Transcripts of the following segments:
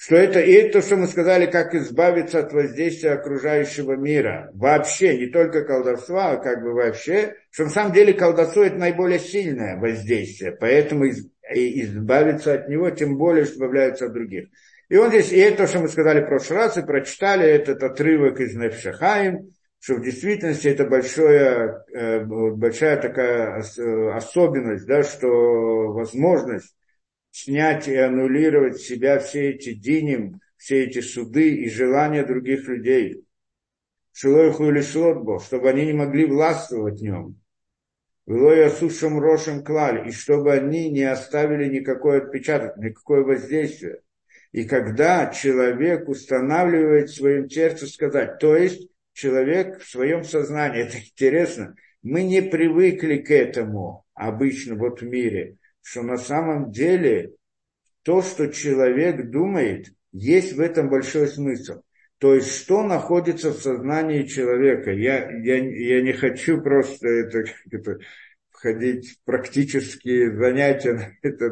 что это и это, что мы сказали, как избавиться от воздействия окружающего мира. Вообще, не только колдовства, а как бы вообще, что на самом деле колдовство это наиболее сильное воздействие, поэтому избавиться от него, тем более, что избавляются от других. И он здесь, и это, что мы сказали в прошлый раз, и прочитали этот отрывок из Невшахаим, что в действительности это большое, э, большая такая особенность, да, что возможность снять и аннулировать с себя все эти диним, все эти суды и желания других людей. Шилойху или Шотбо, чтобы они не могли властвовать в нем. Велоя сушим рошем клаль, и чтобы они не оставили никакой отпечаток, никакое воздействие. И когда человек устанавливает в своем сердце сказать, то есть человек в своем сознании, это интересно, мы не привыкли к этому обычно вот в мире что на самом деле то, что человек думает, есть в этом большой смысл. То есть, что находится в сознании человека. Я, я, я не хочу просто это, это, входить в практические занятия. Это,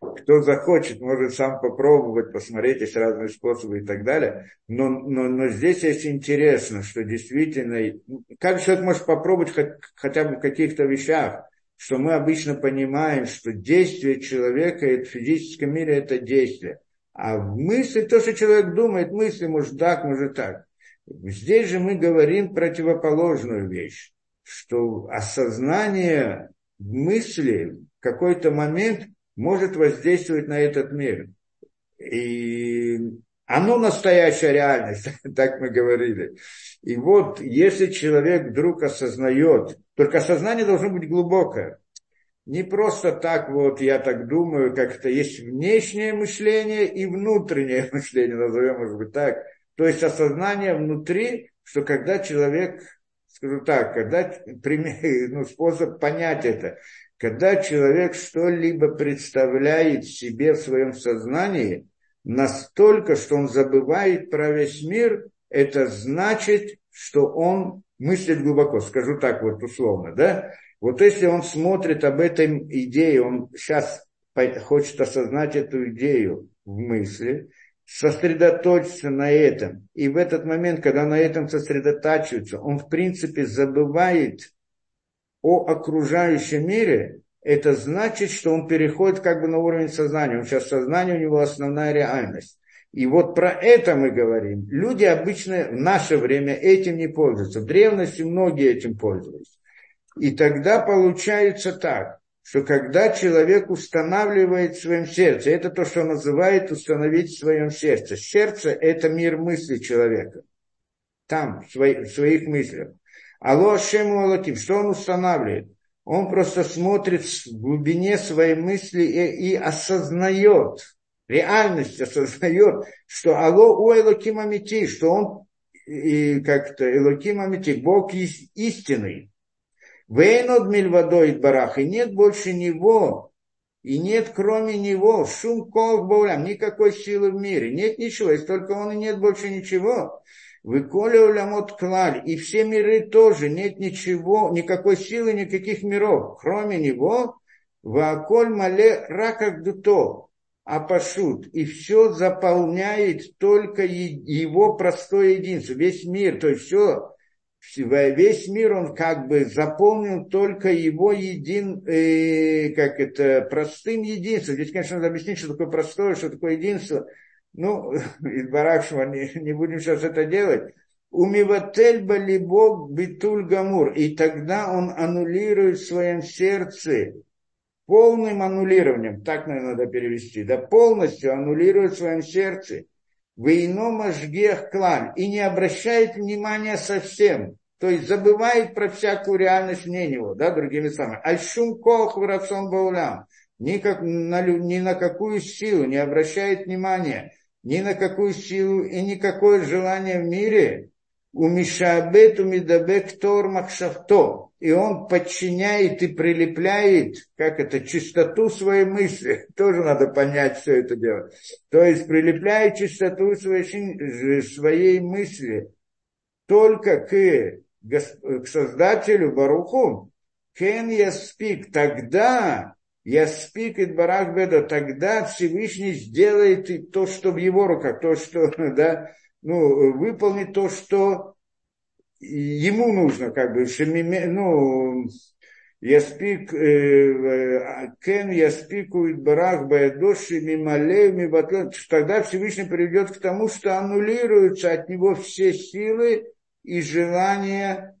кто захочет, может сам попробовать, посмотреть, есть разные способы и так далее. Но, но, но здесь есть интересно, что действительно, как человек может попробовать хоть, хотя бы в каких-то вещах, что мы обычно понимаем, что действие человека в физическом мире это действие. А мысли, то, что человек думает, мысли, может так, может так. Здесь же мы говорим противоположную вещь, что осознание мысли в какой-то момент может воздействовать на этот мир. И оно настоящая реальность, так мы говорили. И вот, если человек вдруг осознает, только осознание должно быть глубокое. Не просто так вот, я так думаю, как это есть внешнее мышление и внутреннее мышление, назовем, может быть, так. То есть осознание внутри, что когда человек, скажу так, когда, ну, способ понять это, когда человек что-либо представляет себе в своем сознании, настолько, что он забывает про весь мир, это значит, что он мыслит глубоко, скажу так вот условно, да? Вот если он смотрит об этой идее, он сейчас хочет осознать эту идею в мысли, сосредоточиться на этом. И в этот момент, когда на этом сосредотачивается, он в принципе забывает о окружающем мире, это значит, что он переходит как бы на уровень сознания. Он сейчас сознание у него основная реальность. И вот про это мы говорим. Люди обычно в наше время этим не пользуются. В древности многие этим пользовались. И тогда получается так, что когда человек устанавливает в своем сердце, это то, что называет установить в своем сердце. Сердце – это мир мысли человека. Там, в своих мыслях. Алло Ашему Аллатим, что он устанавливает? Он просто смотрит в глубине своей мысли и, и осознает, реальность осознает, что Алло у Элокима Мити, что он и как-то Элокима Мити, Бог истинный. Вейнод Мильвадой Барах, и нет больше него, и нет кроме него, шум боулям, никакой силы в мире, нет ничего, если только он и нет больше ничего. Выколи улямот клаль. И все миры тоже. Нет ничего, никакой силы, никаких миров. Кроме него, ваколь мале раках дуто. А пашут. И все заполняет только его простое единство. Весь мир. То есть все, весь мир он как бы заполнил только его един, э, как это, простым единством. Здесь, конечно, надо объяснить, что такое простое, что такое единство – ну, из Баракшева не, не будем сейчас это делать. Умиватель балибог битуль гамур. И тогда он аннулирует в своем сердце полным аннулированием, так, наверное, надо перевести, да, полностью аннулирует в своем сердце Вейнома жгех клан и не обращает внимания совсем, то есть забывает про всякую реальность вне него, да, другими словами. Альшум кох в рацион баулям, ни, на, ни на какую силу не обращает внимания ни на какую силу и никакое желание в мире, у Мишабет, у Мидабек Тор Махшавто. И он подчиняет и прилепляет, как это, чистоту своей мысли. Тоже надо понять все это дело. То есть прилепляет чистоту своей, своей мысли только к, к Создателю Баруху. Кен я спик, тогда я спик и барах беда, тогда Всевышний сделает то, что в его руках, то, что, да, ну, выполнит то, что ему нужно, как бы, ну, я спик, э, э, кен я спику барах баядоши мималев мибатлен, тогда Всевышний приведет к тому, что аннулируются от него все силы и желания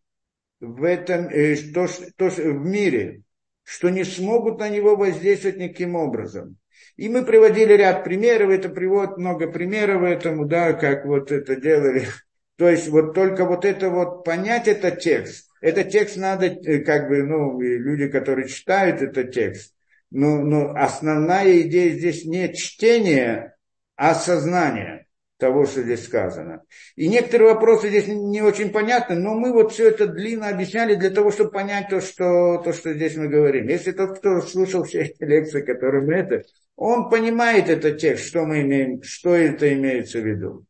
в этом, э, то, то, в мире, что не смогут на него воздействовать никаким образом. И мы приводили ряд примеров, это приводит много примеров этому, да, как вот это делали. То есть вот только вот это вот понять этот текст, этот текст надо, э, как бы, ну, люди, которые читают этот текст, но, но основная идея здесь не чтение, а сознание того, что здесь сказано. И некоторые вопросы здесь не очень понятны, но мы вот все это длинно объясняли для того, чтобы понять то, что, то, что здесь мы говорим. Если тот, кто слушал все эти лекции, которые мы это, он понимает этот текст, что мы имеем, что это имеется в виду.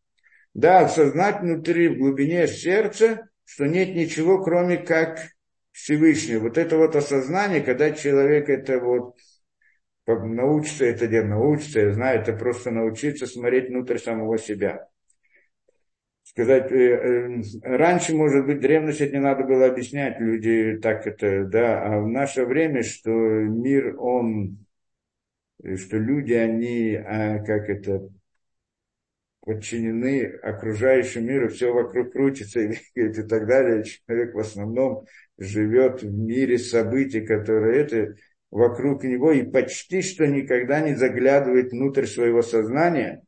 Да, осознать внутри, в глубине сердца, что нет ничего, кроме как Всевышнего. Вот это вот осознание, когда человек это вот научится это делать, научится, я знаю, это просто научиться смотреть внутрь самого себя. Сказать, э, э, раньше, может быть, древность это не надо было объяснять, люди так это, да, а в наше время, что мир, он, что люди, они, а, как это, подчинены окружающему миру, все вокруг крутится и и так далее. Человек в основном живет в мире событий, которые это, вокруг него и почти что никогда не заглядывает внутрь своего сознания,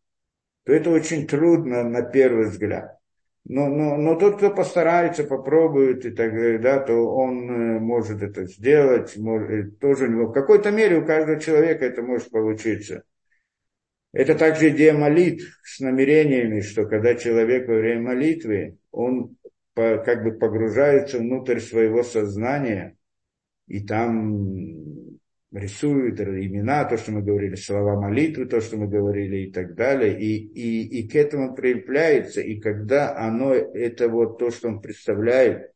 то это очень трудно на первый взгляд. Но, но, но тот, кто постарается, попробует и так далее, да, то он э, может это сделать, может, тоже у него в какой-то мере у каждого человека это может получиться. Это также идея молитв с намерениями, что когда человек во время молитвы, он как бы погружается внутрь своего сознания, и там рисуют имена, то, что мы говорили, слова молитвы, то, что мы говорили и так далее, и, и, и к этому прилепляется, и когда оно, это вот то, что он представляет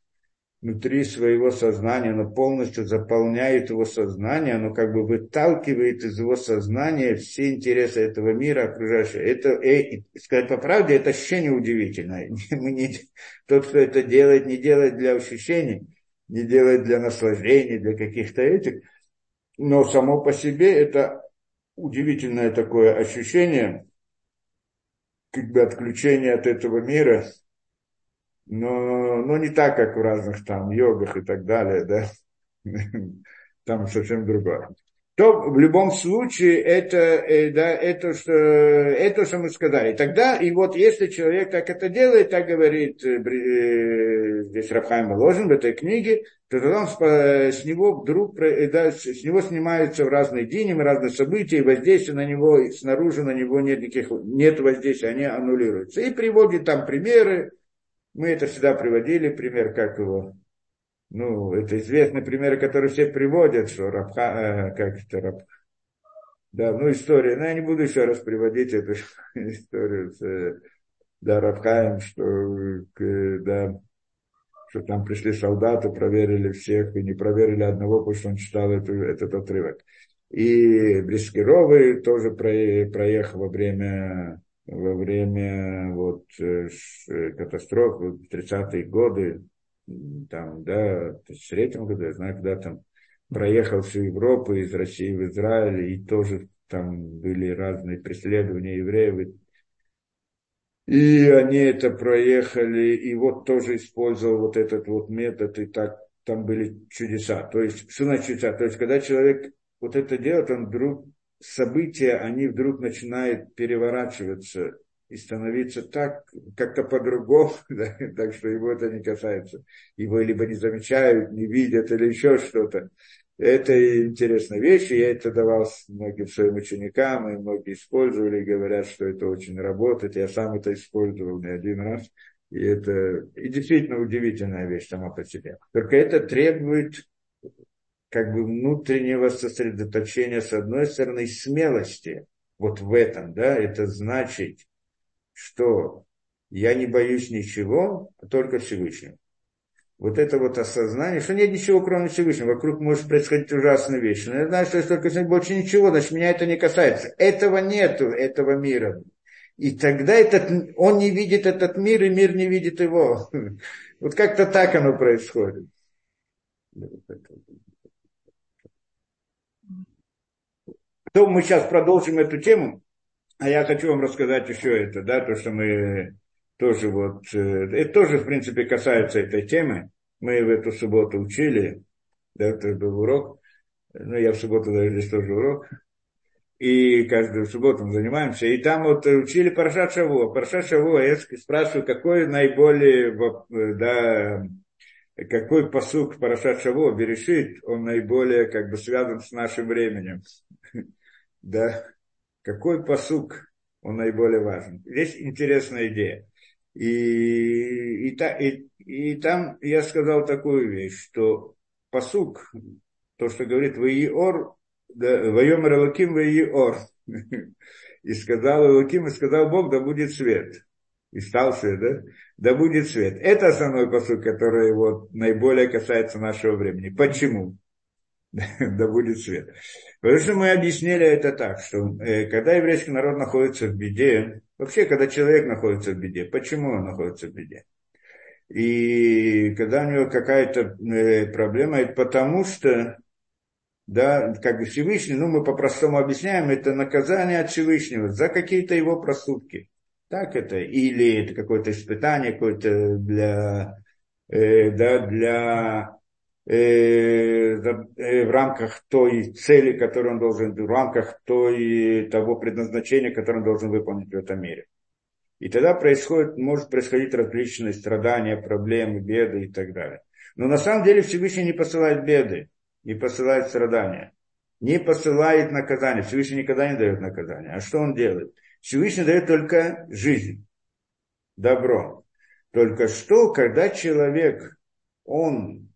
внутри своего сознания, оно полностью заполняет его сознание, оно как бы выталкивает из его сознания все интересы этого мира окружающего. Это, э, сказать по правде, это ощущение удивительное. Мы не, тот, кто это делает, не делает для ощущений, не делает для наслаждений, для каких-то этих, но само по себе это удивительное такое ощущение, как бы отключение от этого мира, но, но не так, как в разных там йогах и так далее, да, там совсем другое то в любом случае это, э, да, это, что, это, что мы сказали. Тогда, и вот если человек так это делает, так говорит э, э, здесь Рабхайм Ложин в этой книге, то тогда он с него вдруг, да, с него снимаются в разные дни, разные события, и воздействие на него, и снаружи на него нет никаких, нет воздействия, они аннулируются. И приводит там примеры, мы это всегда приводили, пример, как его, ну, это известный пример, который все приводят, что Рабха, э, как это Раб, да, ну, история, но я не буду еще раз приводить эту историю э, да, Рабхаем, что, да, что там пришли солдаты, проверили всех, и не проверили одного, потому что он читал эту, этот отрывок. И Брискировый тоже проехал во время, во время вот, э, катастрофы, 30-е годы, там, да, в тысячелетнем году, я знаю, когда там проехал всю Европу из России в Израиль, и тоже там были разные преследования евреев. И они это проехали, и вот тоже использовал вот этот вот метод, и так там были чудеса. То есть, что значит чудеса? То есть, когда человек вот это делает, он вдруг, события, они вдруг начинают переворачиваться и становиться так, как-то по-другому, да, так что его это не касается. Его либо не замечают, не видят или еще что-то. Это интересная вещь, и я это давал многим своим ученикам, и многие использовали, говорят, что это очень работает. Я сам это использовал не один раз. И это и действительно удивительная вещь сама по себе. Только это требует как бы внутреннего сосредоточения, с одной стороны, смелости. Вот в этом, да, это значит что я не боюсь ничего, а только Всевышнего. Вот это вот осознание, что нет ничего, кроме Всевышнего. Вокруг может происходить ужасные вещи. Но я знаю, что если только с больше ничего, значит, меня это не касается. Этого нету, этого мира. И тогда этот, он не видит этот мир, и мир не видит его. Вот как-то так оно происходит. То мы сейчас продолжим эту тему, а я хочу вам рассказать еще это, да, то, что мы тоже вот, э, это тоже, в принципе, касается этой темы. Мы в эту субботу учили, да, это был урок, ну, я в субботу даю здесь тоже урок, и каждую субботу мы занимаемся, и там вот учили Парашат Шавуа. Парашат Шавуа, я спрашиваю, какой наиболее, да, какой посук Парашат Шавуа Берешит, он наиболее как бы связан с нашим временем. Да, какой посук он наиболее важен. Здесь интересная идея. И, и, и, и там я сказал такую вещь, что посук, то, что говорит Ваиор, да, Вайомер Элаким Ваиор, и сказал Элаким, и сказал Бог, да будет свет. И стал свет, да? Да будет свет. Это основной посук, который вот наиболее касается нашего времени. Почему? да будет свет. Потому что мы объяснили это так, что э, когда еврейский народ находится в беде, вообще, когда человек находится в беде, почему он находится в беде? И когда у него какая-то э, проблема, это потому что, да, как бы Всевышний, ну, мы по-простому объясняем, это наказание от Всевышнего за какие-то его проступки. Так это, или это какое-то испытание, какое-то для, э, да, для в рамках той цели, которую он должен, в рамках той, того предназначения, которое он должен выполнить в этом мире. И тогда происходит, может происходить различные страдания, проблемы, беды и так далее. Но на самом деле Всевышний не посылает беды, не посылает страдания, не посылает наказания. Всевышний никогда не дает наказания. А что он делает? Всевышний дает только жизнь, добро. Только что, когда человек, он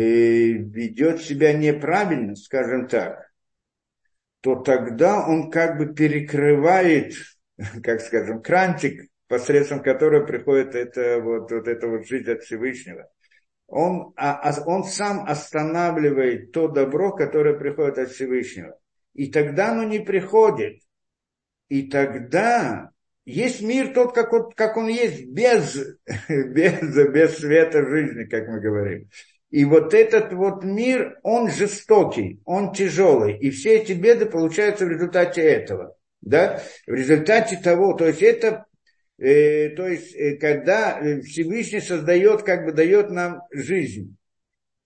ведет себя неправильно, скажем так, то тогда он как бы перекрывает, как скажем, крантик, посредством которого приходит это, вот, вот эта вот жизнь от Всевышнего. Он, а, а, он сам останавливает то добро, которое приходит от Всевышнего. И тогда оно не приходит. И тогда есть мир тот, как он, как он есть, без, без, без света жизни, как мы говорим. И вот этот вот мир, он жестокий, он тяжелый. И все эти беды получаются в результате этого. Да? В результате того, то есть это, э, то есть э, когда Всевышний создает, как бы дает нам жизнь,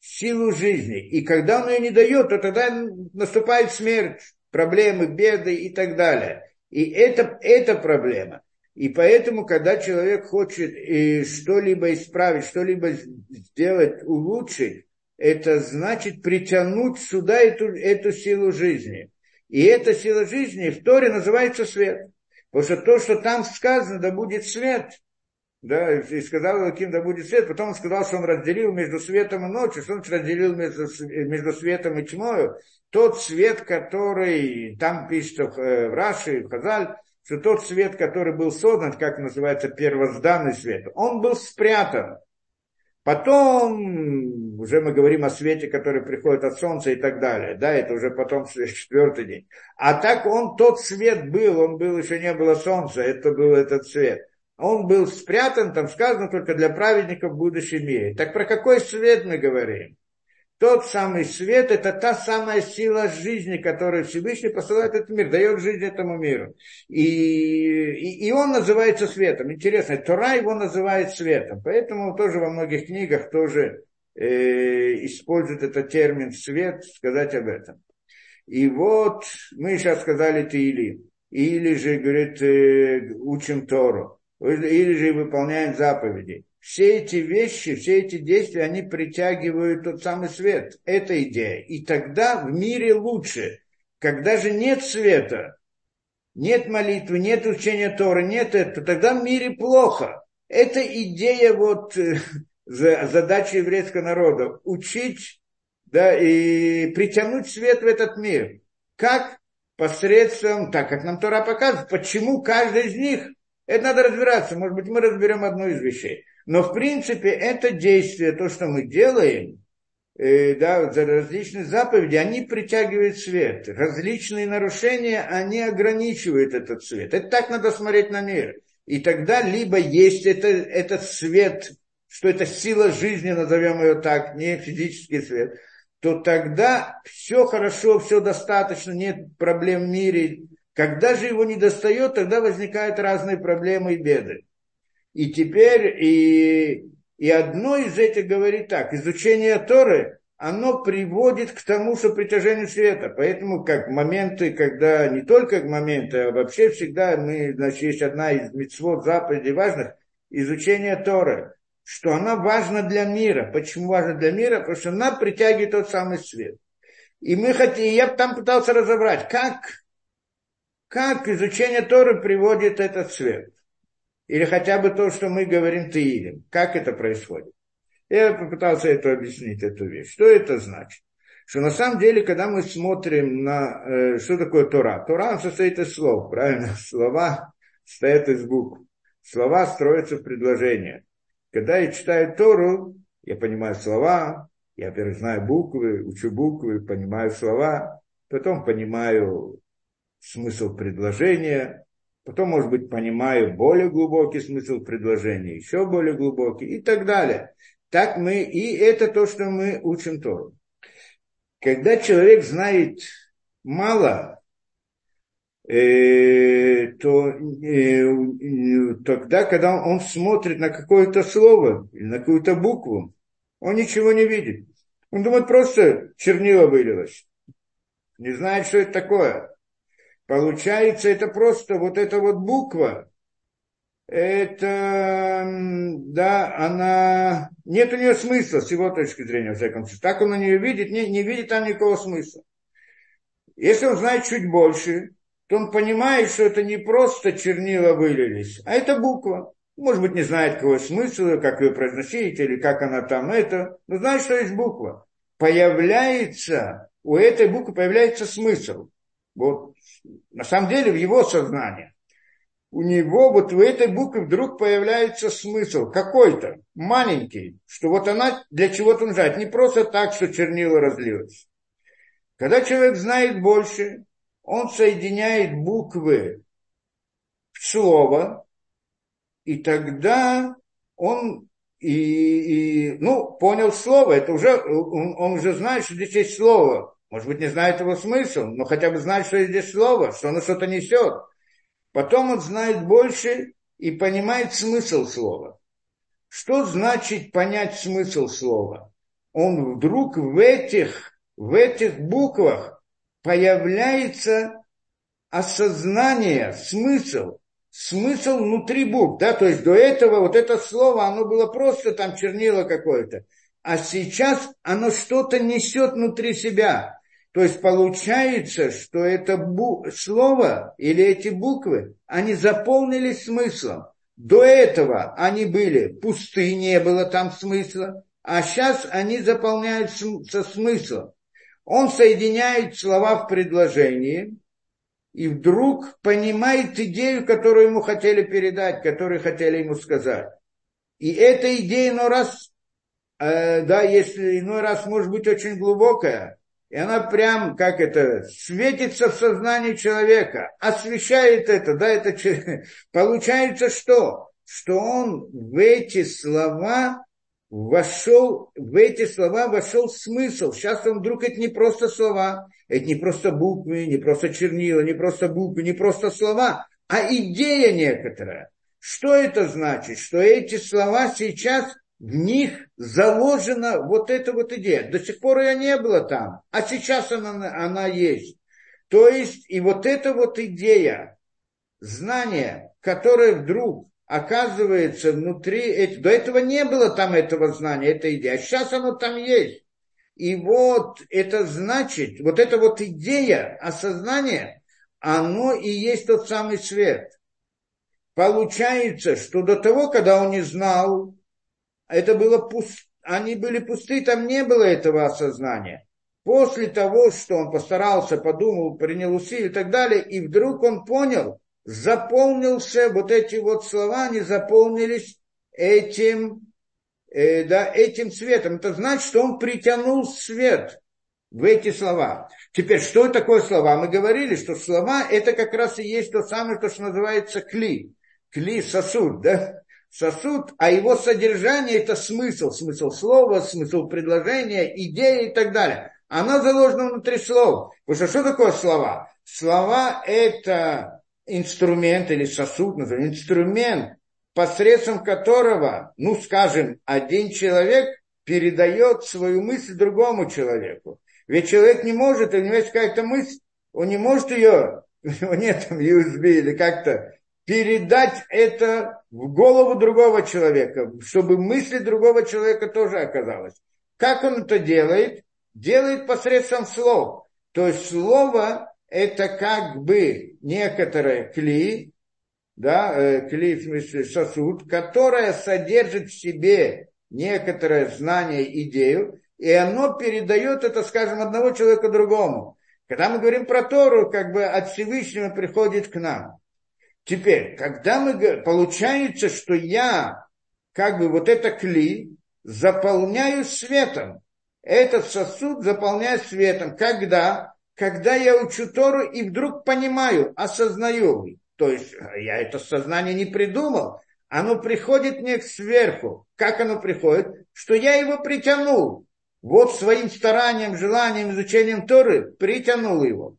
силу жизни. И когда он ее не дает, то тогда наступает смерть, проблемы, беды и так далее. И это, это проблема. И поэтому, когда человек хочет э, что-либо исправить, что-либо сделать, улучшить, это значит притянуть сюда эту, эту силу жизни. И эта сила жизни в Торе называется свет. Потому что то, что там сказано, да будет свет, да, и сказал Лаким, да будет свет, потом он сказал, что он разделил между светом и ночью, что он разделил между, между светом и тьмой. Тот свет, который там пишется э, в Раши, в Хазаль, что тот свет, который был создан, как называется, первозданный свет, он был спрятан. Потом уже мы говорим о свете, который приходит от солнца и так далее. Да, это уже потом четвертый день. А так он, тот свет был, он был, еще не было солнца, это был этот свет. Он был спрятан, там сказано только для праведников в будущем мире. Так про какой свет мы говорим? Тот самый свет – это та самая сила жизни, которую Всевышний посылает этот мир, дает жизнь этому миру. И, и, и он называется светом. Интересно, Тора его называет светом. Поэтому тоже во многих книгах тоже э, используют этот термин «свет», сказать об этом. И вот мы сейчас сказали Тиили. Или же, говорит, э, учим Тору. Или же выполняем заповеди все эти вещи, все эти действия, они притягивают тот самый свет. Это идея. И тогда в мире лучше. Когда же нет света, нет молитвы, нет учения Торы, нет этого, тогда в мире плохо. Это идея вот э, задачи еврейского народа. Учить да, и притянуть свет в этот мир. Как? Посредством, так как нам Тора показывает, почему каждый из них, это надо разбираться. Может быть, мы разберем одну из вещей. Но в принципе это действие, то, что мы делаем, э, да, за различные заповеди, они притягивают свет. Различные нарушения, они ограничивают этот свет. Это так надо смотреть на мир. И тогда либо есть это, этот свет, что это сила жизни, назовем ее так, не физический свет, то тогда все хорошо, все достаточно, нет проблем в мире. Когда же его не достает, тогда возникают разные проблемы и беды. И теперь и, и одно из этих говорит так, изучение Торы, оно приводит к тому, что притяжение света. Поэтому как моменты, когда не только моменты, а вообще всегда мы, значит, есть одна из митцвот заповедей важных, изучение Торы, что она важна для мира. Почему важна для мира? Потому что она притягивает тот самый свет. И мы хотим, я там пытался разобрать, как, как изучение Торы приводит этот свет. Или хотя бы то, что мы говорим Таилем. Как это происходит? Я попытался это объяснить, эту вещь. Что это значит? Что на самом деле, когда мы смотрим на, э, что такое Тора, Тора состоит из слов, правильно? Слова стоят из букв. Слова строятся в предложения. Когда я читаю Тору, я понимаю слова, я, знаю буквы, учу буквы, понимаю слова, потом понимаю смысл предложения, потом, может быть, понимаю более глубокий смысл предложения, еще более глубокий и так далее. Так мы, и это то, что мы учим Тору. Когда человек знает мало, э, то э, тогда, когда он смотрит на какое-то слово или на какую-то букву, он ничего не видит. Он думает, просто чернила вылилось. Не знает, что это такое. Получается, это просто вот эта вот буква, это, да, она, нет у нее смысла с его точки зрения, во всяком случае. Так он на нее видит, не, не видит там никакого смысла. Если он знает чуть больше, то он понимает, что это не просто чернила вылились, а это буква. Может быть, не знает, какой смысл, как ее произносить, или как она там это, но знает, что есть буква. Появляется, у этой буквы появляется смысл. Вот на самом деле в его сознании. У него вот в этой букве вдруг появляется смысл какой-то, маленький, что вот она для чего-то нужна. Это не просто так, что чернила разлилось. Когда человек знает больше, он соединяет буквы в слово, и тогда он и, и ну, понял слово, это уже, он, он уже знает, что здесь есть слово. Может быть, не знает его смысл, но хотя бы знает, что здесь слово, что оно что-то несет. Потом он знает больше и понимает смысл слова. Что значит понять смысл слова? Он вдруг в этих, в этих буквах появляется осознание, смысл, смысл внутри букв, да, то есть до этого вот это слово, оно было просто там чернило какое-то, а сейчас оно что-то несет внутри себя, то есть получается, что это слово или эти буквы, они заполнились смыслом. До этого они были пусты, не было там смысла, а сейчас они заполняются смыслом. Он соединяет слова в предложении и вдруг понимает идею, которую ему хотели передать, которую хотели ему сказать. И эта идея иной раз, э, да, если иной раз может быть очень глубокая, и она прям, как это, светится в сознании человека, освещает это, да, это получается что? Что он в эти слова вошел, в эти слова вошел смысл. Сейчас он вдруг это не просто слова, это не просто буквы, не просто чернила, не просто буквы, не просто слова, а идея некоторая. Что это значит? Что эти слова сейчас в них заложена вот эта вот идея. До сих пор ее не было там, а сейчас она, она есть. То есть и вот эта вот идея, знание, которое вдруг оказывается внутри, до этого не было там этого знания, этой идеи, а сейчас оно там есть. И вот это значит, вот эта вот идея осознания, оно и есть тот самый свет. Получается, что до того, когда он не знал, это было пуст... они были пусты, там не было этого осознания. После того, что он постарался, подумал, принял усилия и так далее, и вдруг он понял, заполнился, вот эти вот слова, они заполнились этим, э, да, этим светом. Это значит, что он притянул свет в эти слова. Теперь, что такое слова? Мы говорили, что слова это как раз и есть то самое, то, что называется кли. Кли, сосуд, да? Сосуд, а его содержание это смысл, смысл слова, смысл предложения, идеи и так далее. Она заложена внутри слов. Потому что что такое слова? Слова это инструмент или сосуд, назовем, инструмент, посредством которого, ну, скажем, один человек передает свою мысль другому человеку. Ведь человек не может, у него есть какая-то мысль, он не может ее, у него нет там USB или как-то, передать это в голову другого человека, чтобы мысли другого человека тоже оказалась. Как он это делает? Делает посредством слов. То есть слово это как бы некоторое кли, да, э, кли в смысле сосуд, которое содержит в себе некоторое знание, идею, и оно передает это, скажем, одного человека другому. Когда мы говорим про Тору, как бы от Всевышнего приходит к нам. Теперь, когда мы, получается, что я, как бы вот это кли, заполняю светом. Этот сосуд заполняю светом. Когда? Когда я учу Тору и вдруг понимаю, осознаю. То есть я это сознание не придумал. Оно приходит мне сверху. Как оно приходит? Что я его притянул вот своим старанием, желанием, изучением Торы притянул его.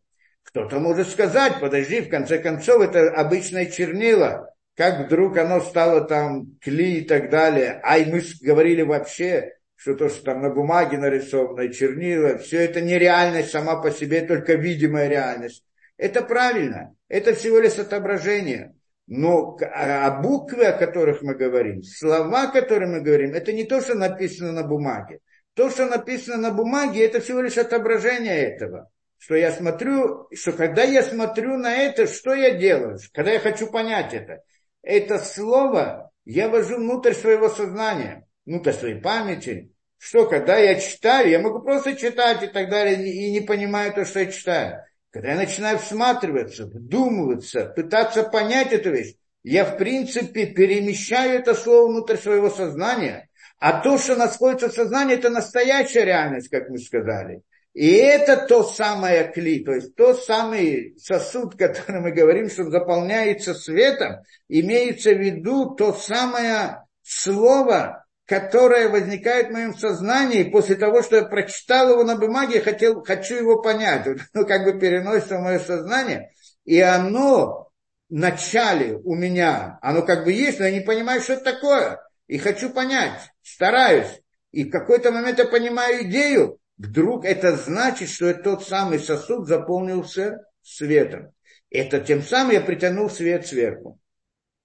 Кто-то может сказать, подожди, в конце концов, это обычное чернила, как вдруг оно стало там кли и так далее. А мы говорили вообще, что то, что там на бумаге нарисовано, чернила, все это не реальность сама по себе, только видимая реальность. Это правильно, это всего лишь отображение. Но о букве, о которых мы говорим, слова, о которых мы говорим, это не то, что написано на бумаге. То, что написано на бумаге, это всего лишь отображение этого. Что я смотрю, что когда я смотрю на это, что я делаю? Когда я хочу понять это. Это слово я вожу внутрь своего сознания, внутрь своей памяти. Что, когда я читаю, я могу просто читать и так далее, и не понимаю то, что я читаю. Когда я начинаю всматриваться, вдумываться, пытаться понять эту вещь, я, в принципе, перемещаю это слово внутрь своего сознания, а то, что находится в сознании, это настоящая реальность, как мы сказали. И это то самое кли, то есть тот самый сосуд, который мы говорим, что заполняется светом, имеется в виду то самое слово, которое возникает в моем сознании после того, что я прочитал его на бумаге, хотел, хочу его понять. Ну, как бы переносится в мое сознание, и оно в начале у меня, оно как бы есть, но я не понимаю, что это такое и хочу понять, стараюсь, и в какой-то момент я понимаю идею, вдруг это значит, что тот самый сосуд заполнился светом. Это тем самым я притянул свет сверху.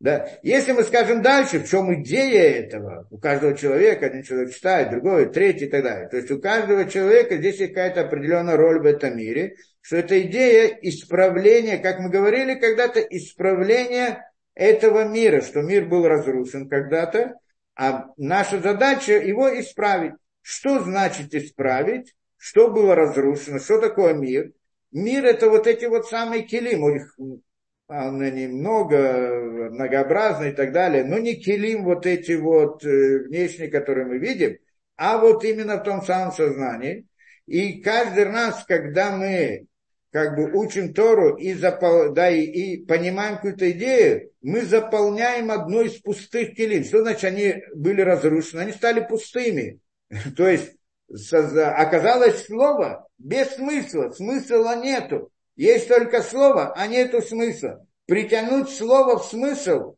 Да? Если мы скажем дальше, в чем идея этого, у каждого человека, один человек читает, другой, третий и так далее. То есть у каждого человека здесь есть какая-то определенная роль в этом мире, что это идея исправления, как мы говорили когда-то, исправления этого мира, что мир был разрушен когда-то, а наша задача его исправить. Что значит исправить? Что было разрушено? Что такое мир? Мир это вот эти вот самые килим, у них они много, многообразные и так далее, но не килим вот эти вот э, внешние, которые мы видим, а вот именно в том самом сознании. И каждый раз, когда мы как бы учим Тору и, запол... да, и, и понимаем какую-то идею, мы заполняем одно из пустых келим. Что значит, они были разрушены? Они стали пустыми. То есть оказалось слово без смысла, смысла нету. Есть только слово, а нету смысла. Притянуть слово в смысл,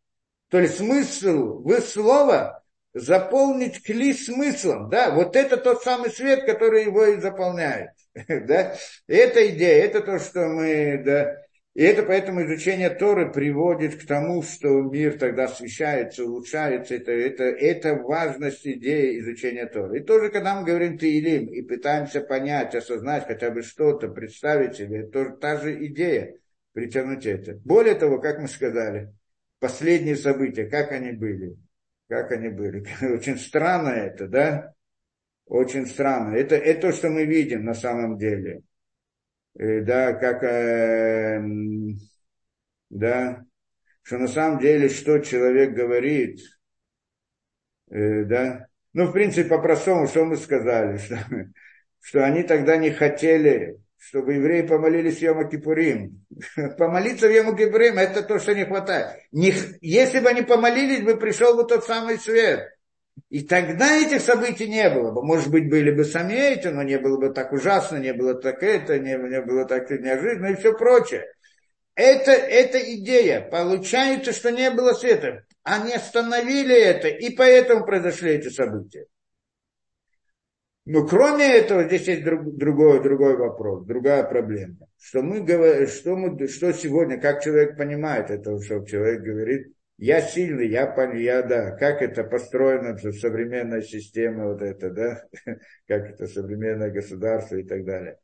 то есть смысл в слово, заполнить кли смыслом, да, вот это тот самый свет, который его и заполняет. да? Это идея, это то, что мы, да, и это поэтому изучение Торы приводит к тому, что мир тогда освещается, улучшается. Это, это, это важность идеи изучения Торы. И тоже, когда мы говорим Таилим и пытаемся понять, осознать хотя бы что-то, представить себе, тоже та же идея притянуть это. Более того, как мы сказали, последние события, как они были, как они были. Очень странно это, да? Очень странно. Это, это то, что мы видим на самом деле. И, да, как, э, да, что на самом деле, что человек говорит, э, да, ну, в принципе, по-простому, что мы сказали, что, что они тогда не хотели, чтобы евреи помолились Йома Кипурим. Помолиться в Йома Кипурим – это то, что не хватает. Не, если бы они помолились, бы пришел бы тот самый свет. И тогда этих событий не было бы. Может быть, были бы сами эти, но не было бы так ужасно, не было так это, не, не было так неожиданно и все прочее. Это, это идея. Получается, что не было света. Они остановили это, и поэтому произошли эти события. Но кроме этого, здесь есть друг, другой, другой вопрос, другая проблема. Что мы говорим, что, мы, что сегодня, как человек понимает это, что человек говорит, я сильный, я, я, да, как это построено, современная система, вот это, да, как это современное государство и так далее.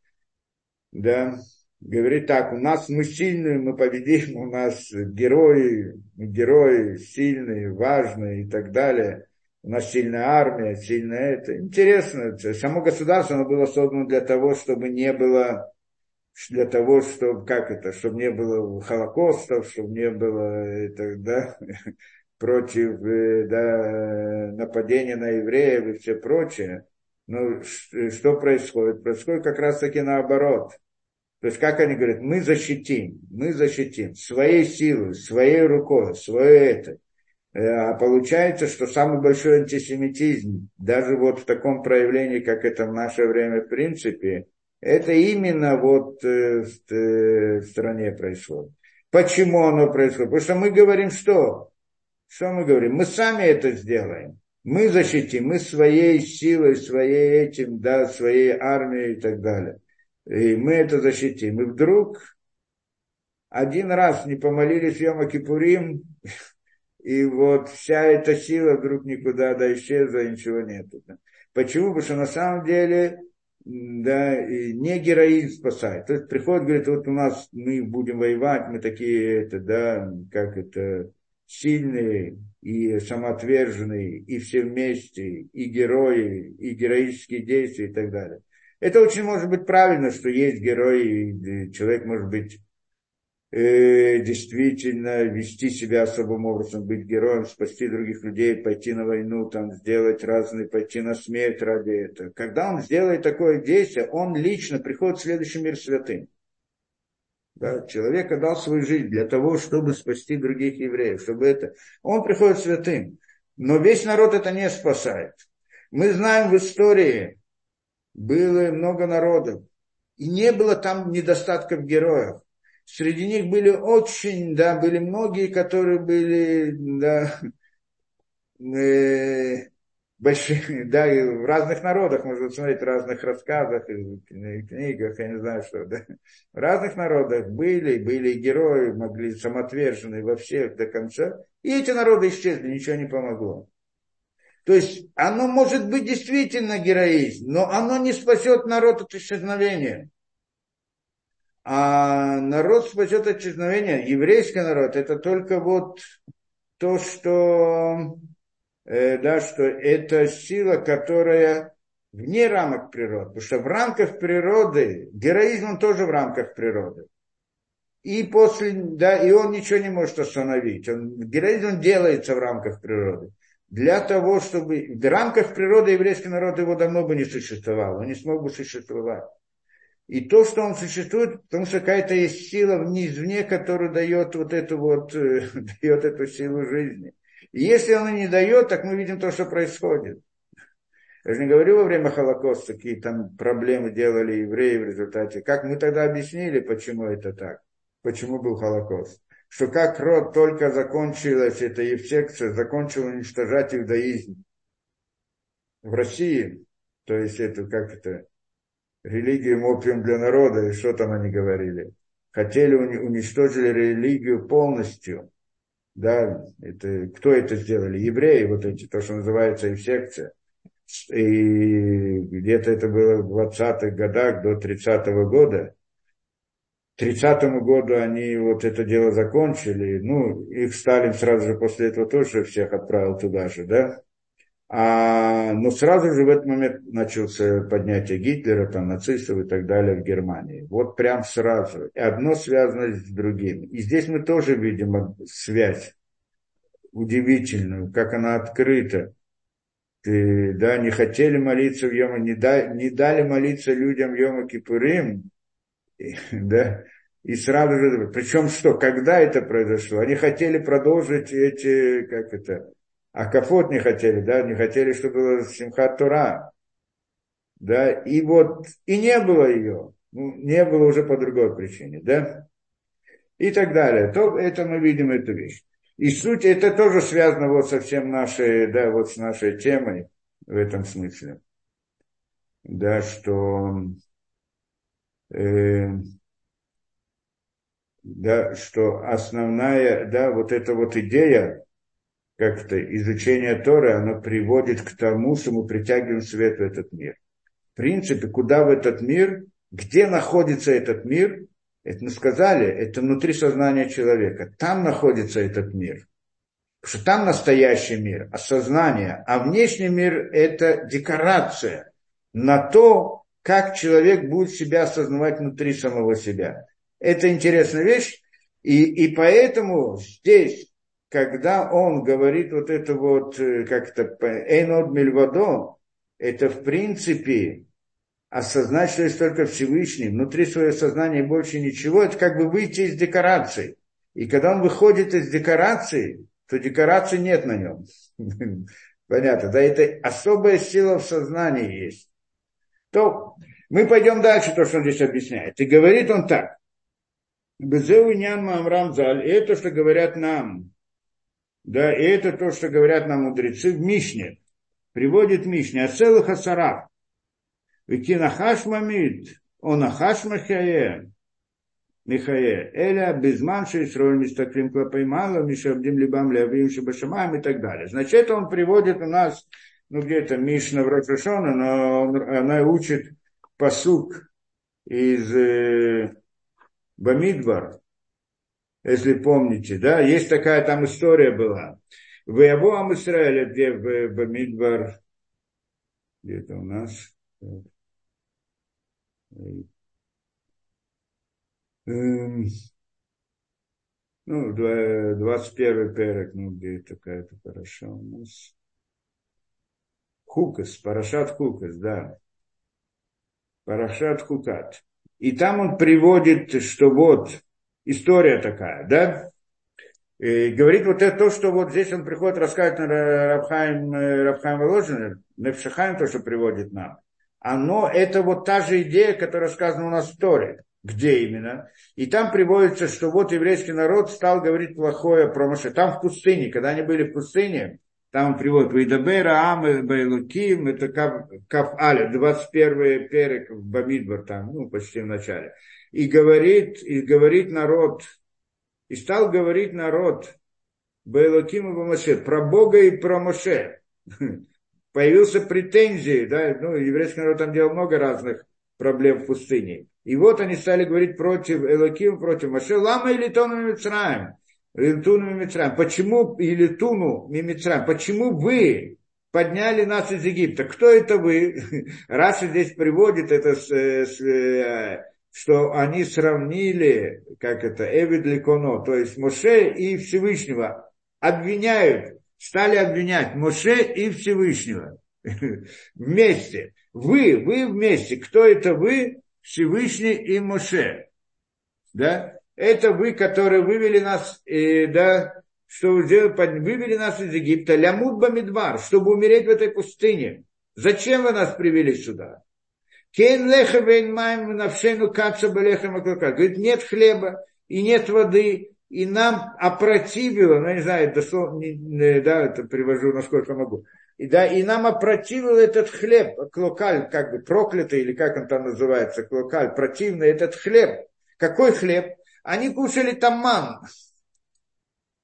Да, говорит так, у нас мы сильные, мы победим, у нас герои, герои сильные, важные и так далее. У нас сильная армия, сильная это. Интересно, само государство оно было создано для того, чтобы не было для того, чтобы, как это, чтобы не было холокостов, чтобы не было это, да, против э, да, нападения на евреев и все прочее. Но что происходит? Происходит как раз таки наоборот. То есть, как они говорят, мы защитим, мы защитим своей силой, своей рукой, свое это. Э, а получается, что самый большой антисемитизм, даже вот в таком проявлении, как это в наше время в принципе, это именно вот э, э, в стране происходит. Почему оно происходит? Потому что мы говорим что? Что мы говорим? Мы сами это сделаем. Мы защитим, мы своей силой, своей этим, да, своей армией и так далее. И мы это защитим. И вдруг один раз не помолились Йома Кипурим, и вот вся эта сила вдруг никуда да исчезла, ничего нету. Почему? Потому что на самом деле да, не героизм спасает. То есть приходит, говорит, вот у нас мы будем воевать, мы такие, это, да, как это, сильные и самоотверженные, и все вместе, и герои, и героические действия и так далее. Это очень может быть правильно, что есть герои, человек может быть э, действительно вести себя особым образом, быть героем, спасти других людей, пойти на войну, там, сделать разные, пойти на смерть ради этого. Когда он сделает такое действие, он лично приходит в следующий мир святым. Да, человек отдал свою жизнь для того, чтобы спасти других евреев, чтобы это... Он приходит святым, но весь народ это не спасает. Мы знаем в истории, было много народов, и не было там недостатков героев среди них были очень, да, были многие, которые были, да, э, большие, да, и в разных народах, можно смотреть в разных рассказах, книгах, я не знаю что, да. В разных народах были, были герои, могли самоотверженные во всех до конца. И эти народы исчезли, ничего не помогло. То есть оно может быть действительно героизм, но оно не спасет народ от исчезновения а народ спасет от исчезновения, еврейский народ, это только вот то, что, э, да, что это сила, которая вне рамок природы. Потому что в рамках природы, героизм он тоже в рамках природы. И после, да, и он ничего не может остановить. Он, героизм делается в рамках природы. Для того, чтобы в рамках природы еврейский народ его давно бы не существовал, он не смог бы существовать. И то, что он существует, потому что какая-то есть сила извне, которая дает вот эту вот, э, дает эту силу жизни. И если она не дает, так мы видим то, что происходит. Я же не говорю во время Холокоста, какие там проблемы делали евреи в результате. Как мы тогда объяснили, почему это так? Почему был Холокост? Что как род только закончилась эта евсекция, закончил уничтожать иудаизм в России, то есть это как это, религию опиум для народа, и что там они говорили. Хотели, уничтожили религию полностью. Да, это, кто это сделали? Евреи, вот эти, то, что называется и секция. И где-то это было в 20-х годах до 30-го года. К 30 году они вот это дело закончили. Ну, их Сталин сразу же после этого тоже всех отправил туда же, да. А, но сразу же в этот момент начался поднятие Гитлера, там, нацистов и так далее в Германии. Вот прям сразу. И одно связано с другим. И здесь мы тоже видим связь удивительную, как она открыта. ты, да, не хотели молиться в Йома, не, да, не дали молиться людям Йома Кипурим, да, и сразу же, причем что, когда это произошло? Они хотели продолжить эти, как это, Акафот не хотели, да, не хотели, чтобы было Симхат Тура, да, и вот, и не было ее, ну, не было уже по другой причине, да, и так далее. То это мы видим эту вещь. И суть, это тоже связано вот со всем нашей, да, вот с нашей темой в этом смысле. Да, что э, да, что основная, да, вот эта вот идея, как-то изучения Торы, она приводит к тому, что мы притягиваем свет в этот мир. В принципе, куда в этот мир, где находится этот мир, это мы сказали, это внутри сознания человека. Там находится этот мир. Потому что там настоящий мир, осознание. А внешний мир – это декорация на то, как человек будет себя осознавать внутри самого себя. Это интересная вещь. И, и поэтому здесь, когда он говорит вот это вот, э, как-то, «эйнод мильвадо», это в принципе осознать, что есть только Всевышний, внутри своего сознания больше ничего, это как бы выйти из декорации. И когда он выходит из декорации, то декорации нет на нем. Понятно, да, это особая сила в сознании есть. То мы пойдем дальше, то, что он здесь объясняет. И говорит он так. Безеу нян Амрам Заль, это, что говорят нам, да, и это то, что говорят нам мудрецы в Мишне, приводит Мишне, о целых асарах, Викинахаш мамид, он ахаш махае, Михае, Эля, Безман, Шейсроль, Мистаклим, Клапаймала, Мишабдим, Либам, Лявим, Шабашамаем и так далее. Значит, он приводит у нас, ну где-то Мишна в Рошашона, но она учит посук из э, Бамидбар, если помните, да, есть такая там история была. В Ябоам Израиля, где в Бамидбар, где-то у нас, Эм, ну, 21 перек, ну, где такая-то хорошо у нас. Хукас, Парашат Хукас, да. Парашат Хукат. И там он приводит, что вот история такая, да? И говорит вот это то, что вот здесь он приходит рассказывать на Рабхайм, Рабхайм Воложин, Невшахайм, то, что приводит нам. Оно, это вот та же идея, которая сказана у нас в Торе где именно. И там приводится, что вот еврейский народ стал говорить плохое про Моше. Там в пустыне, когда они были в пустыне, там приводит Вейдабера, Ам, Байлуким, это Кав Аля, 21 перек в Бамидбар, там, ну, почти в начале. И говорит, и говорит народ, и стал говорить народ, Байлуким и Моше, про Бога и про Моше. Появился претензии, да, ну, еврейский народ там делал много разных проблем в пустыне. И вот они стали говорить против Элоким, против Маше. Лама или Тону Мимицраем. Илитуну Мимицраем. Почему Илитуну Мимицраем? Почему вы подняли нас из Египта? Кто это вы? Раша здесь приводит это, с, с, э, что они сравнили, как это, Эвид Ликоно, то есть Моше и Всевышнего. Обвиняют, стали обвинять Моше и Всевышнего. Вместе. Вы, вы вместе. Кто это вы? Всевышний и Моше. Да? Это вы, которые вывели нас, э, да, что вы вывели нас из Египта, лямут бамидбар, чтобы умереть в этой пустыне. Зачем вы нас привели сюда? Кен леха вейн майм навшену каца балехам Говорит, нет хлеба и нет воды, и нам опротивило, ну, не знаю, дословно, да, это привожу, насколько могу, и, да, и нам опротивил этот хлеб, клокаль, как бы проклятый, или как он там называется, клокаль, противный этот хлеб. Какой хлеб? Они кушали там ман.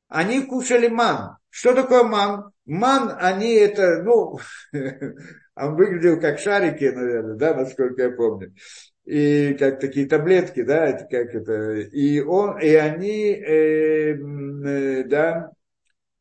Они кушали ман. Что такое ман? Ман, они это, ну, он выглядел как шарики, наверное, да, насколько я помню. И как такие таблетки, да, как это. И он, и они, э, э, да,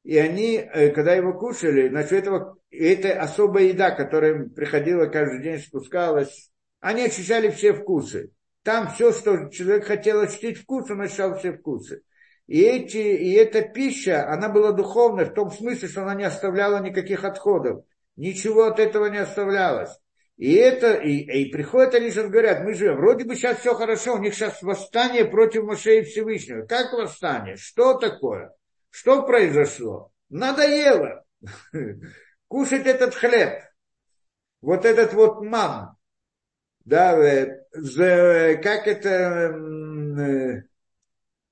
и они, э, когда его кушали, значит, этого, это особая еда, которая приходила каждый день, спускалась, они ощущали все вкусы. Там все, что человек хотел ощутить вкус, он ощущал все вкусы. И, эти, и эта пища, она была духовной в том смысле, что она не оставляла никаких отходов. Ничего от этого не оставлялось. И это, и, и приходят сейчас говорят, мы же, вроде бы сейчас все хорошо, у них сейчас восстание против Моше Всевышнего. Как восстание? Что такое? Что произошло? Надоело кушать этот хлеб. Вот этот вот мам. Да, э, как это, э,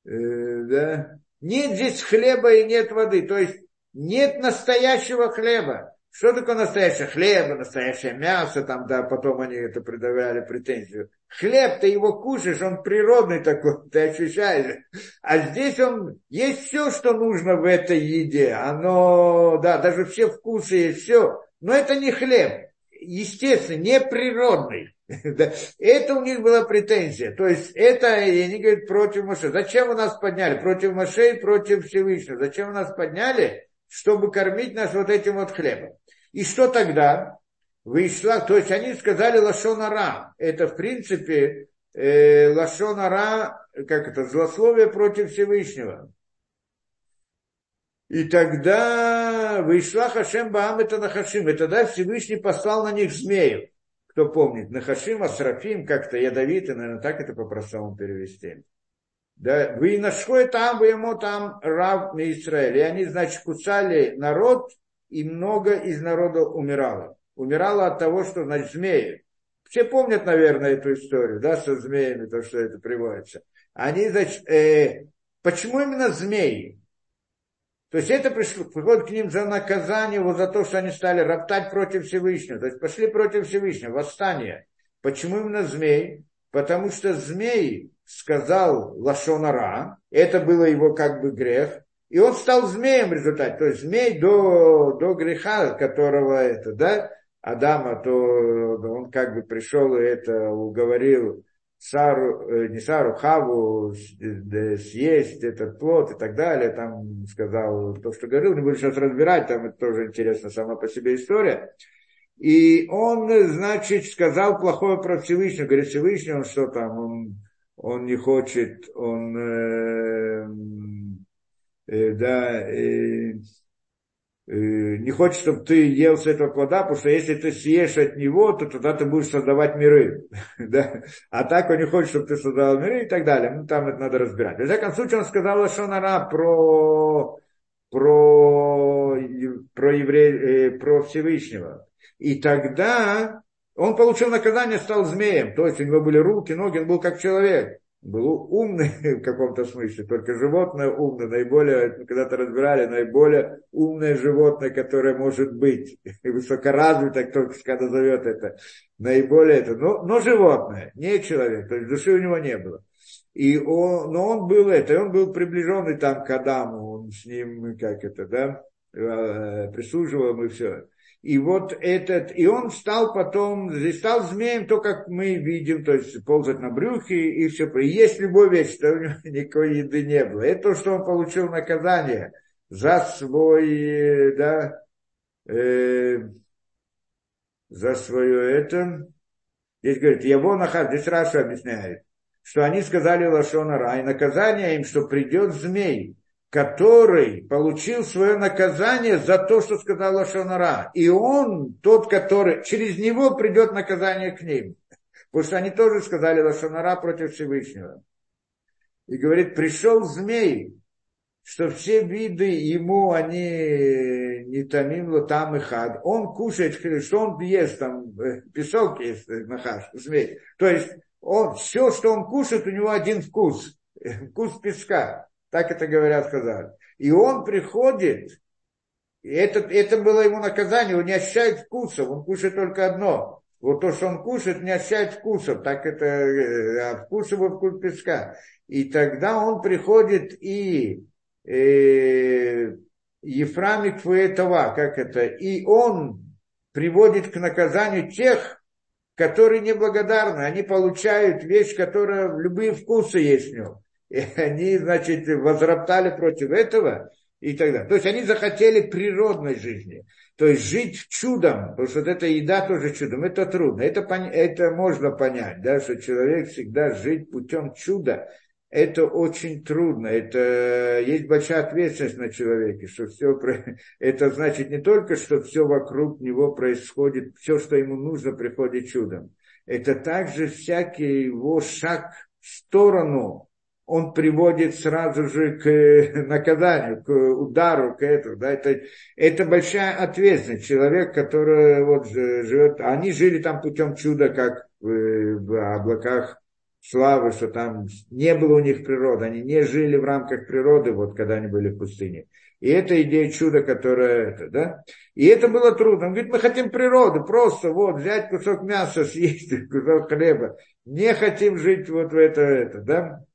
э, да, нет здесь хлеба и нет воды. То есть нет настоящего хлеба. Что такое настоящее хлеб, настоящее мясо, там, да, потом они это предъявляли претензию. Хлеб, ты его кушаешь, он природный такой, ты ощущаешь. А здесь он, есть все, что нужно в этой еде. Оно, да, даже все вкусы есть, все. Но это не хлеб, естественно, не природный. Это у них была претензия. То есть это, они говорят, против Моше. Зачем вы нас подняли? Против Моше и против Всевышнего. Зачем вы нас подняли? Чтобы кормить нас вот этим вот хлебом. И что тогда? Вышла, то есть они сказали лашонара. Это в принципе э, лашонара, как это, злословие против Всевышнего. И тогда вышла Хашем Баам это Нахашим. И тогда Всевышний послал на них змею. Кто помнит, Нахашим, Асрафим, как-то ядовитый, наверное, так это по-простому перевести. Да, вы нашли там, вы ему там раб Израиль. И они, значит, кусали народ, и много из народа умирало. Умирало от того, что, значит, змеи. Все помнят, наверное, эту историю, да, со змеями, то, что это приводится. Они, значит, э, почему именно змеи? То есть это пришло, приходит к ним за наказание, вот за то, что они стали роптать против Всевышнего. То есть пошли против Всевышнего, восстание. Почему именно змей? Потому что змей сказал Лашонара, это было его как бы грех, и он стал змеем в результате. То есть змей до, до греха, которого это, да, Адама, то он как бы пришел и это уговорил Сару, э, не Сару, Хаву съесть этот плод и так далее. Там сказал то, что говорил, не буду сейчас разбирать, там это тоже интересно сама по себе история. И он, значит, сказал плохое про Всевышнего. Говорит, Всевышний, он что там, он, он не хочет, он э, да, э, э, не хочет, чтобы ты ел с этого плода, потому что если ты съешь от него, то тогда ты будешь создавать миры. да? А так он не хочет, чтобы ты создавал миры и так далее. Ну, там это надо разбирать. В всяком случае, он сказал Шонара про, про, про, евре, про Всевышнего. И тогда он получил наказание, стал змеем. То есть у него были руки, ноги, он был как человек был умный в каком-то смысле, только животное умное, наиболее, когда-то разбирали, наиболее умное животное, которое может быть, высокоразвитое, кто когда зовет это, наиболее это, но, но животное, не человек, то есть души у него не было. И он, но он был это, он был приближенный там к Адаму, он с ним, как это, да, э, прислуживал и все. И вот этот, и он стал потом, стал змеем, то, как мы видим, то есть ползать на брюхе и все. И есть любой вещь, что у него никакой еды не было. Это то, что он получил наказание за свой, да, э, за свое это. Здесь говорит, его нахаз, здесь Раша объясняет, что они сказали Лашонара, и наказание им, что придет змей, который получил свое наказание за то, что сказал Лошонара. И он, тот, который, через него придет наказание к ним. Потому что они тоже сказали Лошонара против Всевышнего. И говорит, пришел змей, что все виды ему, они не томим там и хад. Он кушает, что он ест, там э, песок есть, э, нахаш, змей. То есть он, все, что он кушает, у него один вкус. Вкус песка. Так это говорят сказали. И он приходит, и это, это было ему наказание, он не ощущает вкусов, он кушает только одно. Вот то, что он кушает, не ощущает вкусов, так это, э, а вкус его вкус песка. И тогда он приходит и э, Ефрамик Фуэтова, как это, и он приводит к наказанию тех, которые неблагодарны, они получают вещь, которая любые вкусы есть в нем. И они, значит, возроптали против этого и так далее. То есть они захотели природной жизни. То есть жить чудом, потому что вот эта еда тоже чудом, это трудно. Это, это можно понять, да, что человек всегда жить путем чуда, это очень трудно. Это есть большая ответственность на человеке, что все это значит не только, что все вокруг него происходит, все, что ему нужно, приходит чудом. Это также всякий его шаг в сторону он приводит сразу же к э, наказанию, к удару, к этому. Да, это, это большая ответственность. Человек, который вот живет, они жили там путем чуда, как в, в облаках славы, что там не было у них природы, они не жили в рамках природы, вот когда они были в пустыне. И это идея чуда, которая это, да. И это было трудно. Он говорит, мы хотим природу, просто вот взять кусок мяса, съесть кусок хлеба. Не хотим жить вот в это, это, да.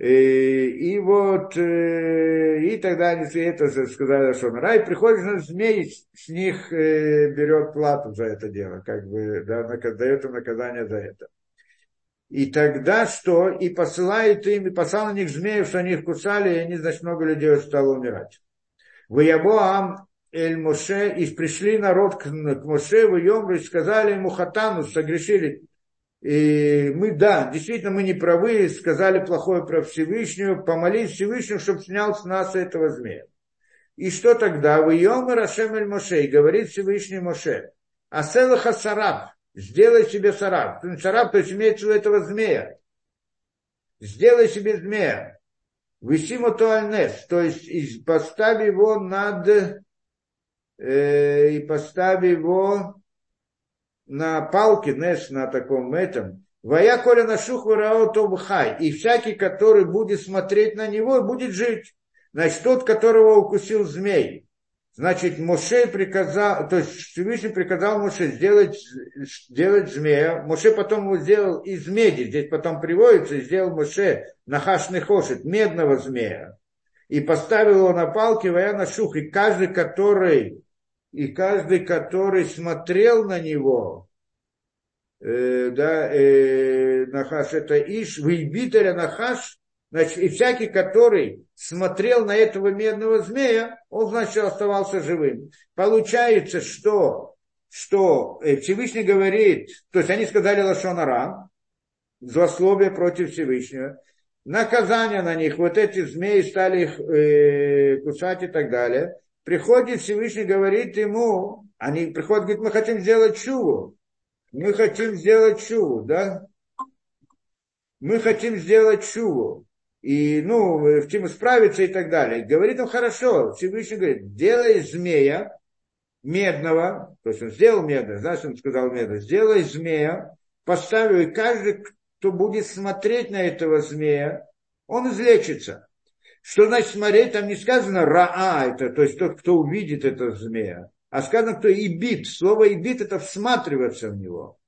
И, и вот, э, и тогда они это сказали, что рай приходит на змей, с них э, берет плату за это дело, как бы, да, дает им наказание за это. И тогда что? И посылает им, и послал на них змею, что они их кусали, и они, значит, много людей стало умирать. В Ябоам Эль Моше, и пришли народ к, к Моше, в Йомру, и сказали ему хатану, согрешили и мы, да, действительно, мы не правы, сказали плохое про Всевышнего, помолись Всевышнему, чтобы снял с нас этого змея. И что тогда? В Йома Рашем Эль Моше, говорит Всевышний Моше, Аселаха Сараб, сделай себе сараб. Сараб, то есть имеется виду этого змея. Сделай себе змея. Висимо туальнес, то есть поставь его над, э, и поставь его на палке, знаешь, на таком этом, Вая коля на шуху хай. И всякий, который будет смотреть на него, будет жить. Значит, тот, которого укусил змей. Значит, Моше приказал, то есть Всевышний приказал Моше сделать, сделать змея. Моше потом его сделал из меди. Здесь потом приводится, сделал Моше нахашный хошит, медного змея. И поставил его на палке, вая на шух. И каждый, который и каждый, который смотрел на него, э, да, э, Нахаш это Иш, Вейбителя Нахаш, значит, и всякий, который смотрел на этого медного змея, он, значит, оставался живым. Получается, что, что э, Всевышний говорит, то есть они сказали Лашонара, злословие против Всевышнего, наказание на них, вот эти змеи стали их э, кусать и так далее – приходит Всевышний, говорит ему, они приходят, говорят, мы хотим сделать чуву. Мы хотим сделать чуву, да? Мы хотим сделать чуву. И, ну, хотим исправиться и так далее. Говорит он, хорошо. Всевышний говорит, делай змея медного, то есть он сделал медного, знаешь, он сказал медного, сделай змея, поставил, и каждый, кто будет смотреть на этого змея, он излечится. Что значит смотреть? Там не сказано раа, это, то есть тот, кто увидит этого змея. А сказано, кто ибит. Слово ибит это всматриваться в него.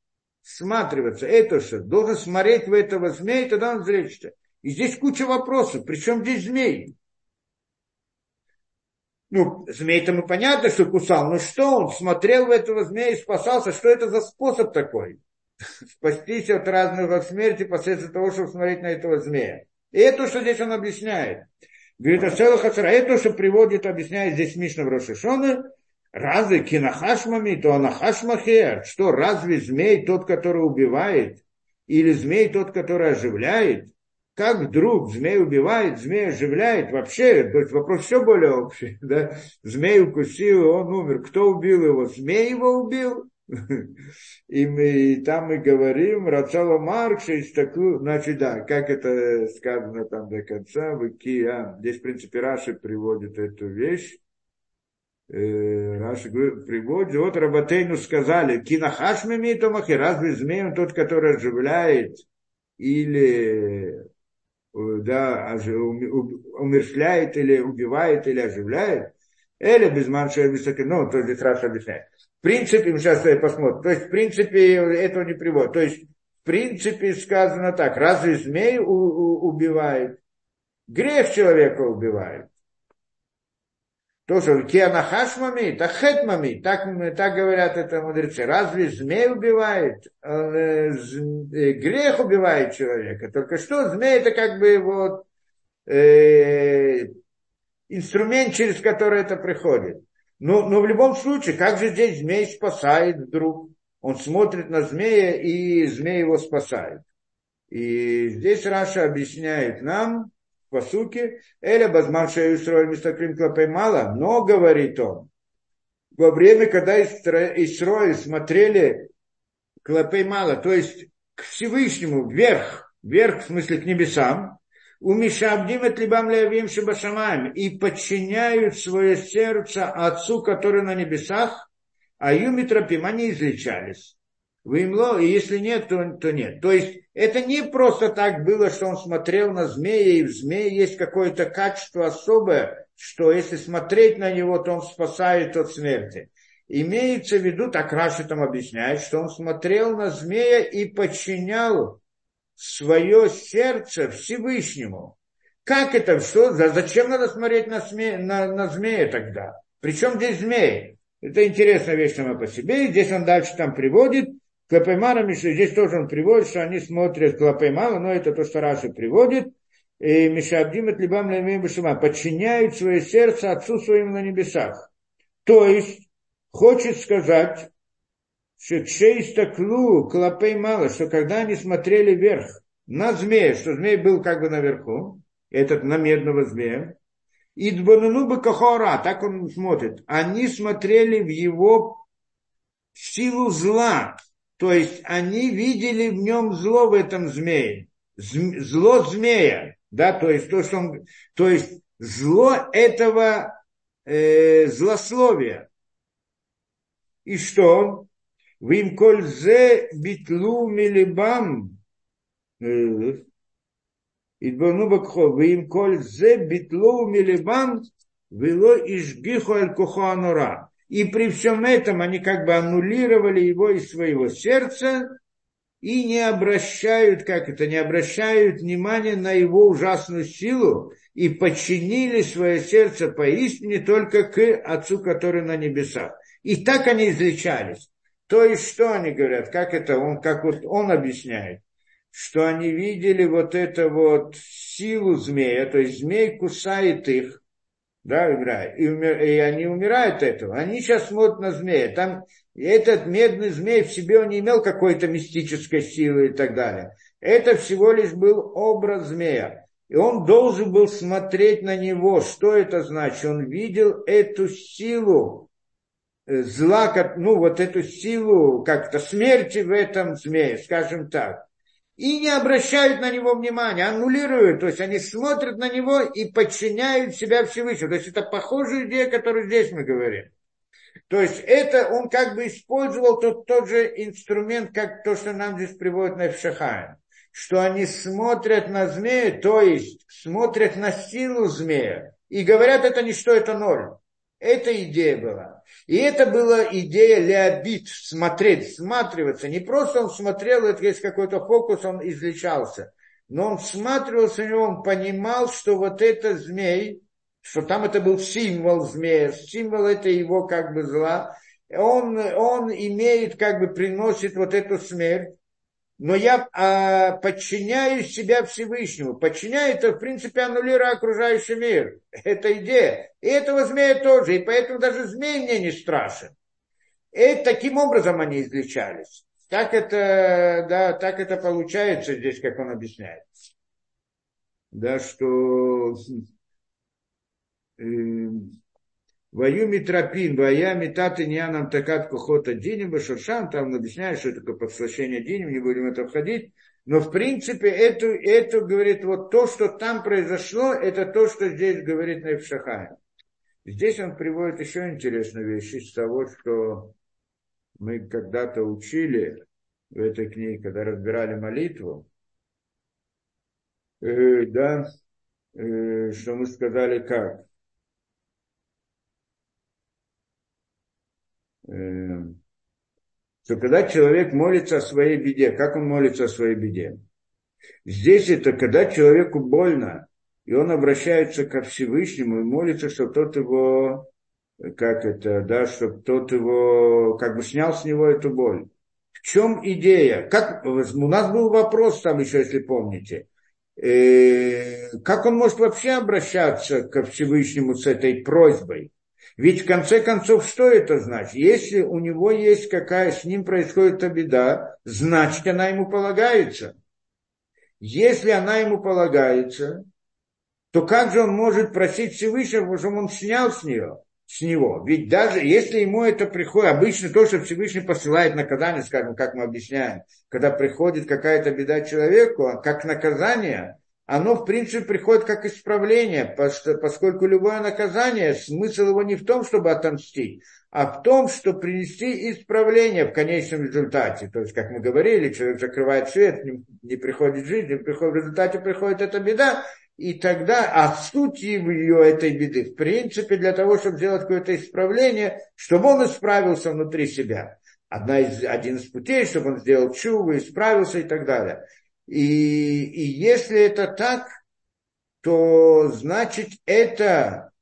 Всматриваться. Это что? Должен смотреть в этого змея, тогда он зречется. И здесь куча вопросов. Причем здесь змей? Ну, змей-то мы понятно, что кусал. Но что он смотрел в этого змея и спасался? Что это за способ такой? Спастись от разных смерти посредством того, чтобы смотреть на этого змея. И это, что здесь он объясняет. Говорит, Ашела Хацара, это, что приводит, объясняет здесь Мишна в Рошишоне, разве кинахашмами, то анахашмахе, что разве змей тот, который убивает, или змей тот, который оживляет? Как вдруг змей убивает, змей оживляет? Вообще, то есть вопрос все более общий. Да? Змей укусил, он умер. Кто убил его? Змей его убил? И, мы, и там мы говорим, Рацала Маркса из такую, значит, да, как это сказано там до конца, в Икия, здесь, в принципе, Раши приводит эту вещь, э, Раши приводит, вот Рабатейну сказали, кинахаш мимитомахи, разве змей он тот, который оживляет или э, да, умершляет или убивает или оживляет, или без манша ну, то здесь Раша объясняет. В принципе, сейчас посмотрим, то есть в принципе этого не приводит. То есть в принципе сказано так, разве змей у, у, убивает? Грех человека убивает. То, что кианахаш мами, так хет мами, так, так говорят это мудрецы. Разве змей убивает? Э, э, грех убивает человека. Только что змей это как бы вот э, инструмент, через который это приходит. Но, но в любом случае, как же здесь змей спасает вдруг? Он смотрит на змея, и змей его спасает. И здесь Раша объясняет нам, по сути, Эля Базман Шеюстроиль Мистакрим Клапей мало, но, говорит он, во время, когда Исроиль смотрели Клапей мало, то есть к Всевышнему, вверх, вверх в смысле к небесам, у Мишабдим et либам леавим шабашамаем, и подчиняют свое сердце Отцу, который на небесах, а юмитропим, они излечались. Вымло, и если нет, то, то нет. То есть это не просто так было, что он смотрел на змея, и в змее есть какое-то качество особое, что если смотреть на него, то он спасает от смерти. Имеется в виду, так Раши там объясняет, что он смотрел на змея и подчинял свое сердце Всевышнему. Как это? Что? Зачем надо смотреть на, сме, на, на змея тогда? Причем здесь змеи? Это интересная вещь сама по себе. Здесь он дальше там приводит. Клапаймара Миша, здесь тоже он приводит, что они смотрят Клапаймара, но это то, что Раши приводит. И Мишабдим от Либам Башима подчиняют свое сердце Отцу своему на небесах. То есть, хочет сказать, что Шейстаклу, Клапей мало, что когда они смотрели вверх на змея, что змей был как бы наверху, этот на медного змея, и Дбануну Кахора, так он смотрит, они смотрели в его силу зла, то есть они видели в нем зло в этом змее, зло змея, да, то есть то, что он, то есть зло этого э, злословия. И что? Вим коль зе битлу милибам. Э, Идбану бакхо. Вим коль зе битлу милибам. Вело ишгихо эль кухо. И при всем этом они как бы аннулировали его из своего сердца и не обращают, как это, не обращают внимания на его ужасную силу и подчинили свое сердце поистине только к Отцу, который на небесах. И так они излечались. То есть, что они говорят, как это он, как вот он объясняет, что они видели вот эту вот силу змея, то есть змей кусает их, да, играет, и, умер, и они умирают от этого. Они сейчас смотрят на змея. Там этот медный змей в себе он не имел какой-то мистической силы и так далее. Это всего лишь был образ змея. И он должен был смотреть на него. Что это значит? Он видел эту силу, зла, ну вот эту силу как-то смерти в этом змее, скажем так. И не обращают на него внимания, аннулируют, то есть они смотрят на него и подчиняют себя Всевышнему. То есть это похожая идея, которую здесь мы говорим. То есть это он как бы использовал тот, тот же инструмент, как то, что нам здесь приводит на Эфшахаем. Что они смотрят на змея, то есть смотрят на силу змея. И говорят, это не что, это ноль. Эта идея была. И это была идея леобит, смотреть, всматриваться. Не просто он смотрел, это есть какой-то фокус, он излечался. Но он всматривался него, он понимал, что вот это змей, что там это был символ змея, символ это его как бы зла. Он, он имеет, как бы приносит вот эту смерть но я а, подчиняю себя Всевышнему. Подчиняю это, в принципе, аннулирую окружающий мир. Это идея. И этого змея тоже. И поэтому даже змей мне не страшен. И таким образом они излечались. Так это, да, так это получается здесь, как он объясняет. Да, что э, Ваю митропин, вая метаты нянам такат кухота диним, башуршам, там он объясняет, что такое подслащение диним, не будем это входить. Но в принципе это, это говорит, вот то, что там произошло, это то, что здесь говорит Невшахай. Здесь он приводит еще интересную вещь из того, что мы когда-то учили в этой книге, когда разбирали молитву, э, да, э, что мы сказали как. Что когда человек молится о своей беде, как он молится о своей беде? Здесь это когда человеку больно, и он обращается ко Всевышнему и молится, чтобы тот его, как это, да, чтобы тот его, как бы снял с него эту боль. В чем идея? Как, у нас был вопрос там еще, если помните. Э, как он может вообще обращаться ко Всевышнему с этой просьбой? Ведь в конце концов, что это значит? Если у него есть какая, с ним происходит беда, значит она ему полагается. если она ему полагается, то как же он может просить Всевышнего, чтобы он снял с нее, с него? Ведь даже если ему это приходит, обычно то, что Всевышний посылает наказание, скажем, как мы объясняем, когда приходит какая-то беда человеку, как наказание, оно, в принципе, приходит как исправление, поскольку любое наказание, смысл его не в том, чтобы отомстить, а в том, что принести исправление в конечном результате. То есть, как мы говорили, человек закрывает свет, не, приходит жизнь, не приходит, в результате приходит эта беда, и тогда, а суть ее этой беды, в принципе, для того, чтобы сделать какое-то исправление, чтобы он исправился внутри себя. Одна из, один из путей, чтобы он сделал чуву, исправился и так далее. И, и если это так, то значит это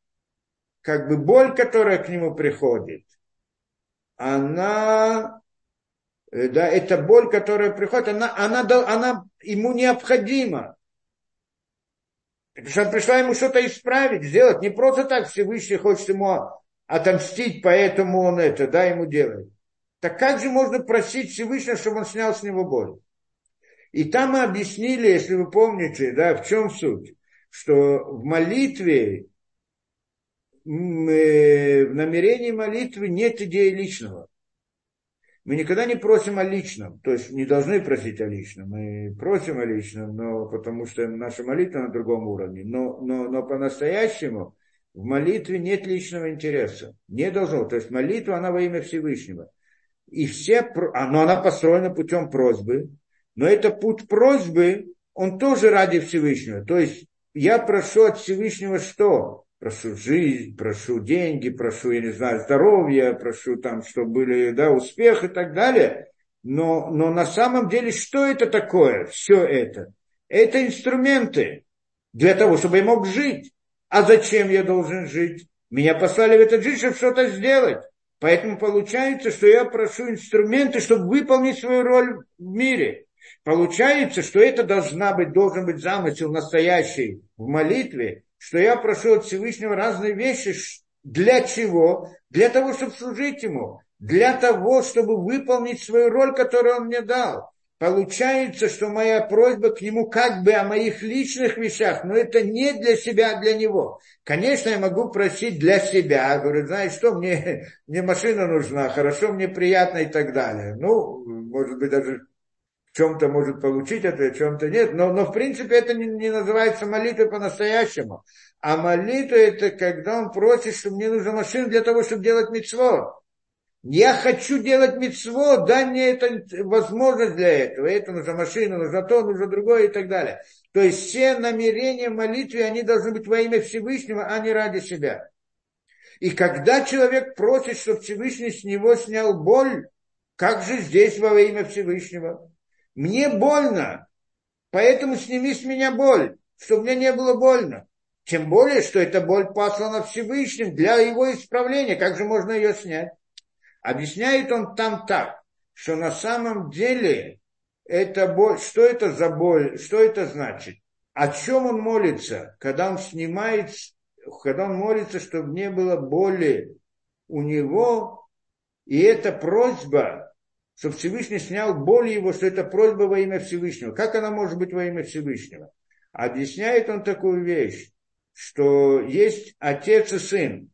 как бы боль, которая к нему приходит, она, э, да, эта боль, которая приходит, она, она, она ему необходима. Потому что пришла ему что-то исправить, сделать. Не просто так Всевышний хочет ему отомстить, поэтому он это, да, ему делает. Так как же можно просить Всевышнего, чтобы он снял с него боль? И там мы объяснили, если вы помните, да, в чем суть, что в молитве, в намерении молитвы нет идеи личного. Мы никогда не просим о личном, то есть не должны просить о личном, мы просим о личном, но потому что наша молитва на другом уровне, но, но, но по-настоящему в молитве нет личного интереса, не должно, то есть молитва, она во имя Всевышнего. И все, но она построена путем просьбы, но это путь просьбы, он тоже ради Всевышнего. То есть я прошу от Всевышнего что? Прошу жизнь, прошу деньги, прошу, я не знаю, здоровье, прошу там, чтобы были, да, успех и так далее. Но, но на самом деле, что это такое, все это? Это инструменты для того, чтобы я мог жить. А зачем я должен жить? Меня послали в этот жизнь, чтобы что-то сделать. Поэтому получается, что я прошу инструменты, чтобы выполнить свою роль в мире. Получается, что это должна быть, должен быть замысел настоящий в молитве, что я прошу от Всевышнего разные вещи. Для чего? Для того, чтобы служить Ему. Для того, чтобы выполнить свою роль, которую Он мне дал. Получается, что моя просьба к нему как бы о моих личных вещах, но это не для себя, а для него. Конечно, я могу просить для себя. Говорю, знаешь что, мне, мне машина нужна, хорошо, мне приятно и так далее. Ну, может быть, даже чем-то может получить это, в чем-то нет. Но, но в принципе это не, не называется молитвой по-настоящему. А молитва это когда он просит, что мне нужна машина для того, чтобы делать мецво. Я хочу делать мецво, дай мне это возможность для этого. Это нужна машина, нужно то, нужно другое и так далее. То есть все намерения молитвы, они должны быть во имя Всевышнего, а не ради себя. И когда человек просит, чтобы Всевышний с него снял боль, как же здесь во имя Всевышнего? Мне больно, поэтому сними с меня боль, чтобы мне не было больно. Тем более, что эта боль послана Всевышним для его исправления. Как же можно ее снять? Объясняет он там так, что на самом деле это боль, что это за боль, что это значит? О чем он молится, когда он снимает, когда он молится, чтобы не было боли у него, и эта просьба чтобы Всевышний снял боль его, что это просьба во имя Всевышнего. Как она может быть во имя Всевышнего? Объясняет он такую вещь, что есть отец и сын.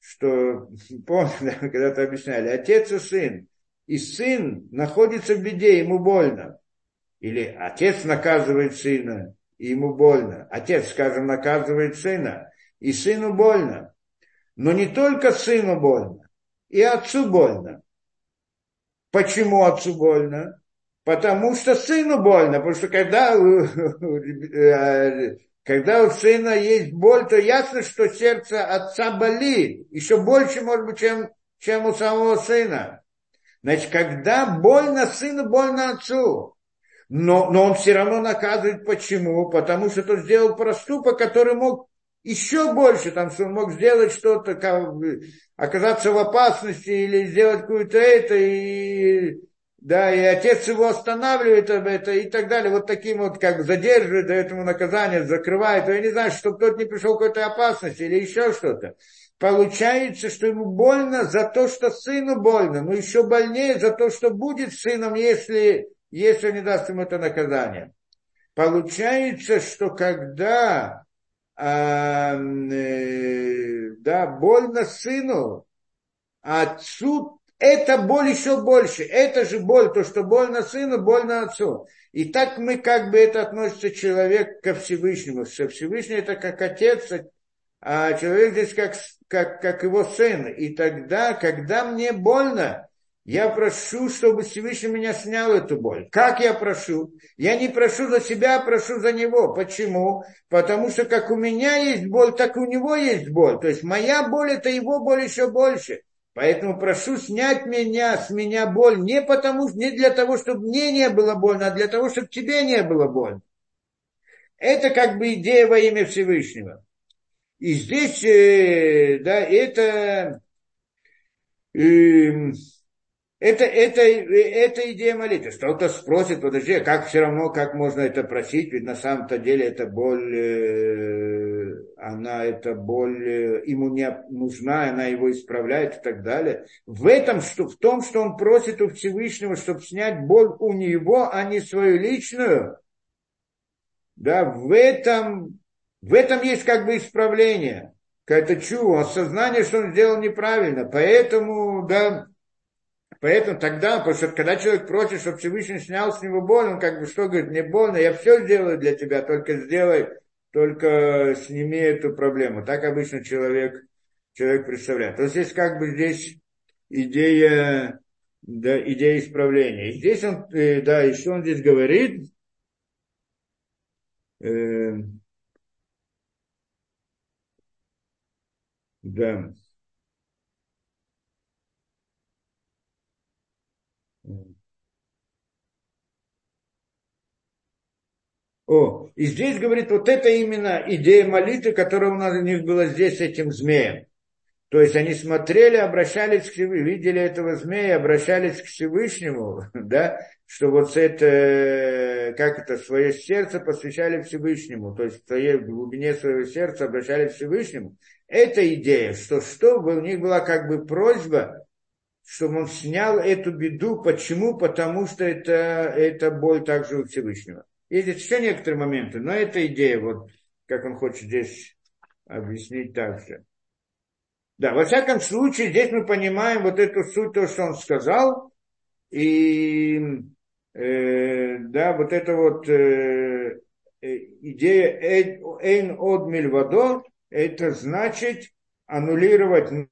Что, помните, когда-то объясняли, отец и сын. И сын находится в беде, ему больно. Или отец наказывает сына, и ему больно. Отец, скажем, наказывает сына, и сыну больно. Но не только сыну больно, и отцу больно. Почему отцу больно? Потому что сыну больно, потому что когда, когда у сына есть боль, то ясно, что сердце отца болит. Еще больше, может быть, чем, чем у самого сына. Значит, когда больно сыну, больно отцу. Но, но он все равно наказывает. Почему? Потому что тот сделал проступок, который мог еще больше, там, что он мог сделать что-то, оказаться в опасности или сделать какую-то это, и, да, и отец его останавливает об это и так далее, вот таким вот, как задерживает, дает ему наказание, закрывает, я не знаю, чтобы тот не пришел к какой-то опасности или еще что-то. Получается, что ему больно за то, что сыну больно, но еще больнее за то, что будет сыном, если, если не даст ему это наказание. получается, что когда э, э, да, больно сыну, а отцу это боль еще больше. Это же боль, то, что больно сыну, больно отцу. И так мы как бы это относится человек ко Всевышнему. Что Всевышний это как отец, а человек здесь как, как, как его сын. И тогда, когда мне больно, я прошу, чтобы Всевышний меня снял эту боль. Как я прошу? Я не прошу за себя, а прошу за него. Почему? Потому что как у меня есть боль, так и у него есть боль. То есть моя боль, это его боль еще больше. Поэтому прошу снять меня, с меня боль, не потому, не для того, чтобы мне не было больно, а для того, чтобы тебе не было больно. Это как бы идея во имя Всевышнего. И здесь, э, да, это, э, это, это, это идея молитвы. Кто-то спросит, подожди, а как все равно, как можно это просить, ведь на самом-то деле это боль, э, она, эта боль э, ему не нужна, она его исправляет и так далее. В этом, что, в том, что он просит у Всевышнего, чтобы снять боль у него, а не свою личную, да, в этом, в этом есть как бы исправление, какое-то чувство, осознание, что он сделал неправильно. Поэтому, да, Поэтому тогда, потому что когда человек просит, чтобы Всевышний снял с него боль, он как бы что говорит, мне больно, я все сделаю для тебя, только сделай, только сними эту проблему. Так обычно человек, человек представляет. То есть здесь как бы здесь идея, да, идея исправления. И здесь он, э, да, что он здесь говорит? Э, да. О, и здесь говорит, вот это именно идея молитвы, которая у нас у них была здесь с этим змеем. То есть они смотрели, обращались к Всевышнему, видели этого змея, обращались к Всевышнему, да, что вот это, как это, свое сердце посвящали Всевышнему, то есть в глубине своего сердца обращались к Всевышнему. Это идея, что, что у них была как бы просьба, чтобы он снял эту беду. Почему? Потому что это, это боль также у Всевышнего. Есть еще некоторые моменты, но это идея, вот как он хочет здесь объяснить также. Да, во всяком случае, здесь мы понимаем вот эту суть, то, что он сказал, и э, да, вот это вот э, э идея «эйн од мильвадо», это значит аннулировать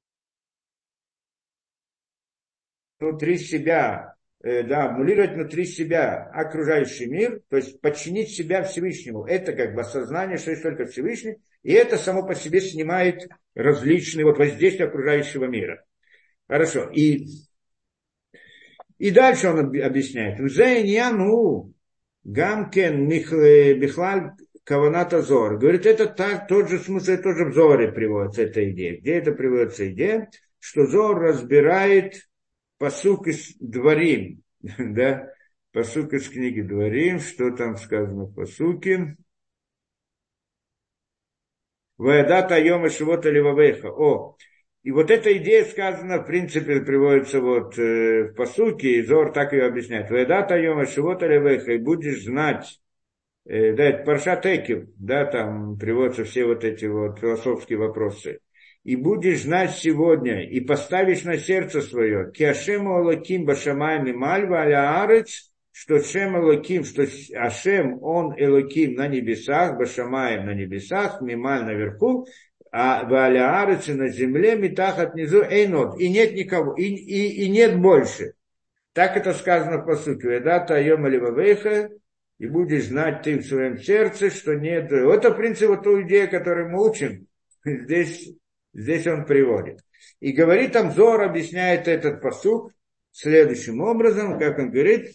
внутри себя да, аннулировать внутри себя окружающий мир, то есть подчинить себя Всевышнему. Это как бы осознание, что есть только Всевышний, и это само по себе снимает различные вот воздействия окружающего мира. Хорошо. И, и дальше он объясняет. ну гамкен бихлаль каваната зор. Говорит, это так, тот же смысл, тоже в Зоре приводится эта идея. Где это приводится идея? Что Зор разбирает посук из Дворим, да, посук из книги Дворим, что там сказано в посуке. Ваядата Йома Шивота Ливавеха. О, и вот эта идея сказана, в принципе, приводится вот э, в посуке, и Зор так ее объясняет. Ваядата Йома Шивота Ливавеха, и будешь знать, э, да, это Парша Текев, да, там приводятся все вот эти вот философские вопросы и будешь знать сегодня, и поставишь на сердце свое, киашему алаким башамаем и мальва аля арец, что Шем Элоким, что Ашем, он Элоким на небесах, Башамаем на небесах, Мималь наверху, а в Аляарице на земле, Митахат внизу, Эйнот, и нет никого, и, и, и нет больше. Так это сказано по сути. Ведата Айома Ливавейха, и будешь знать ты в своем сердце, что нет. Это, в принципе, вот ту идею, которую мы учим. Здесь Здесь он приводит. И говорит там, Зор объясняет этот посук следующим образом, как он говорит,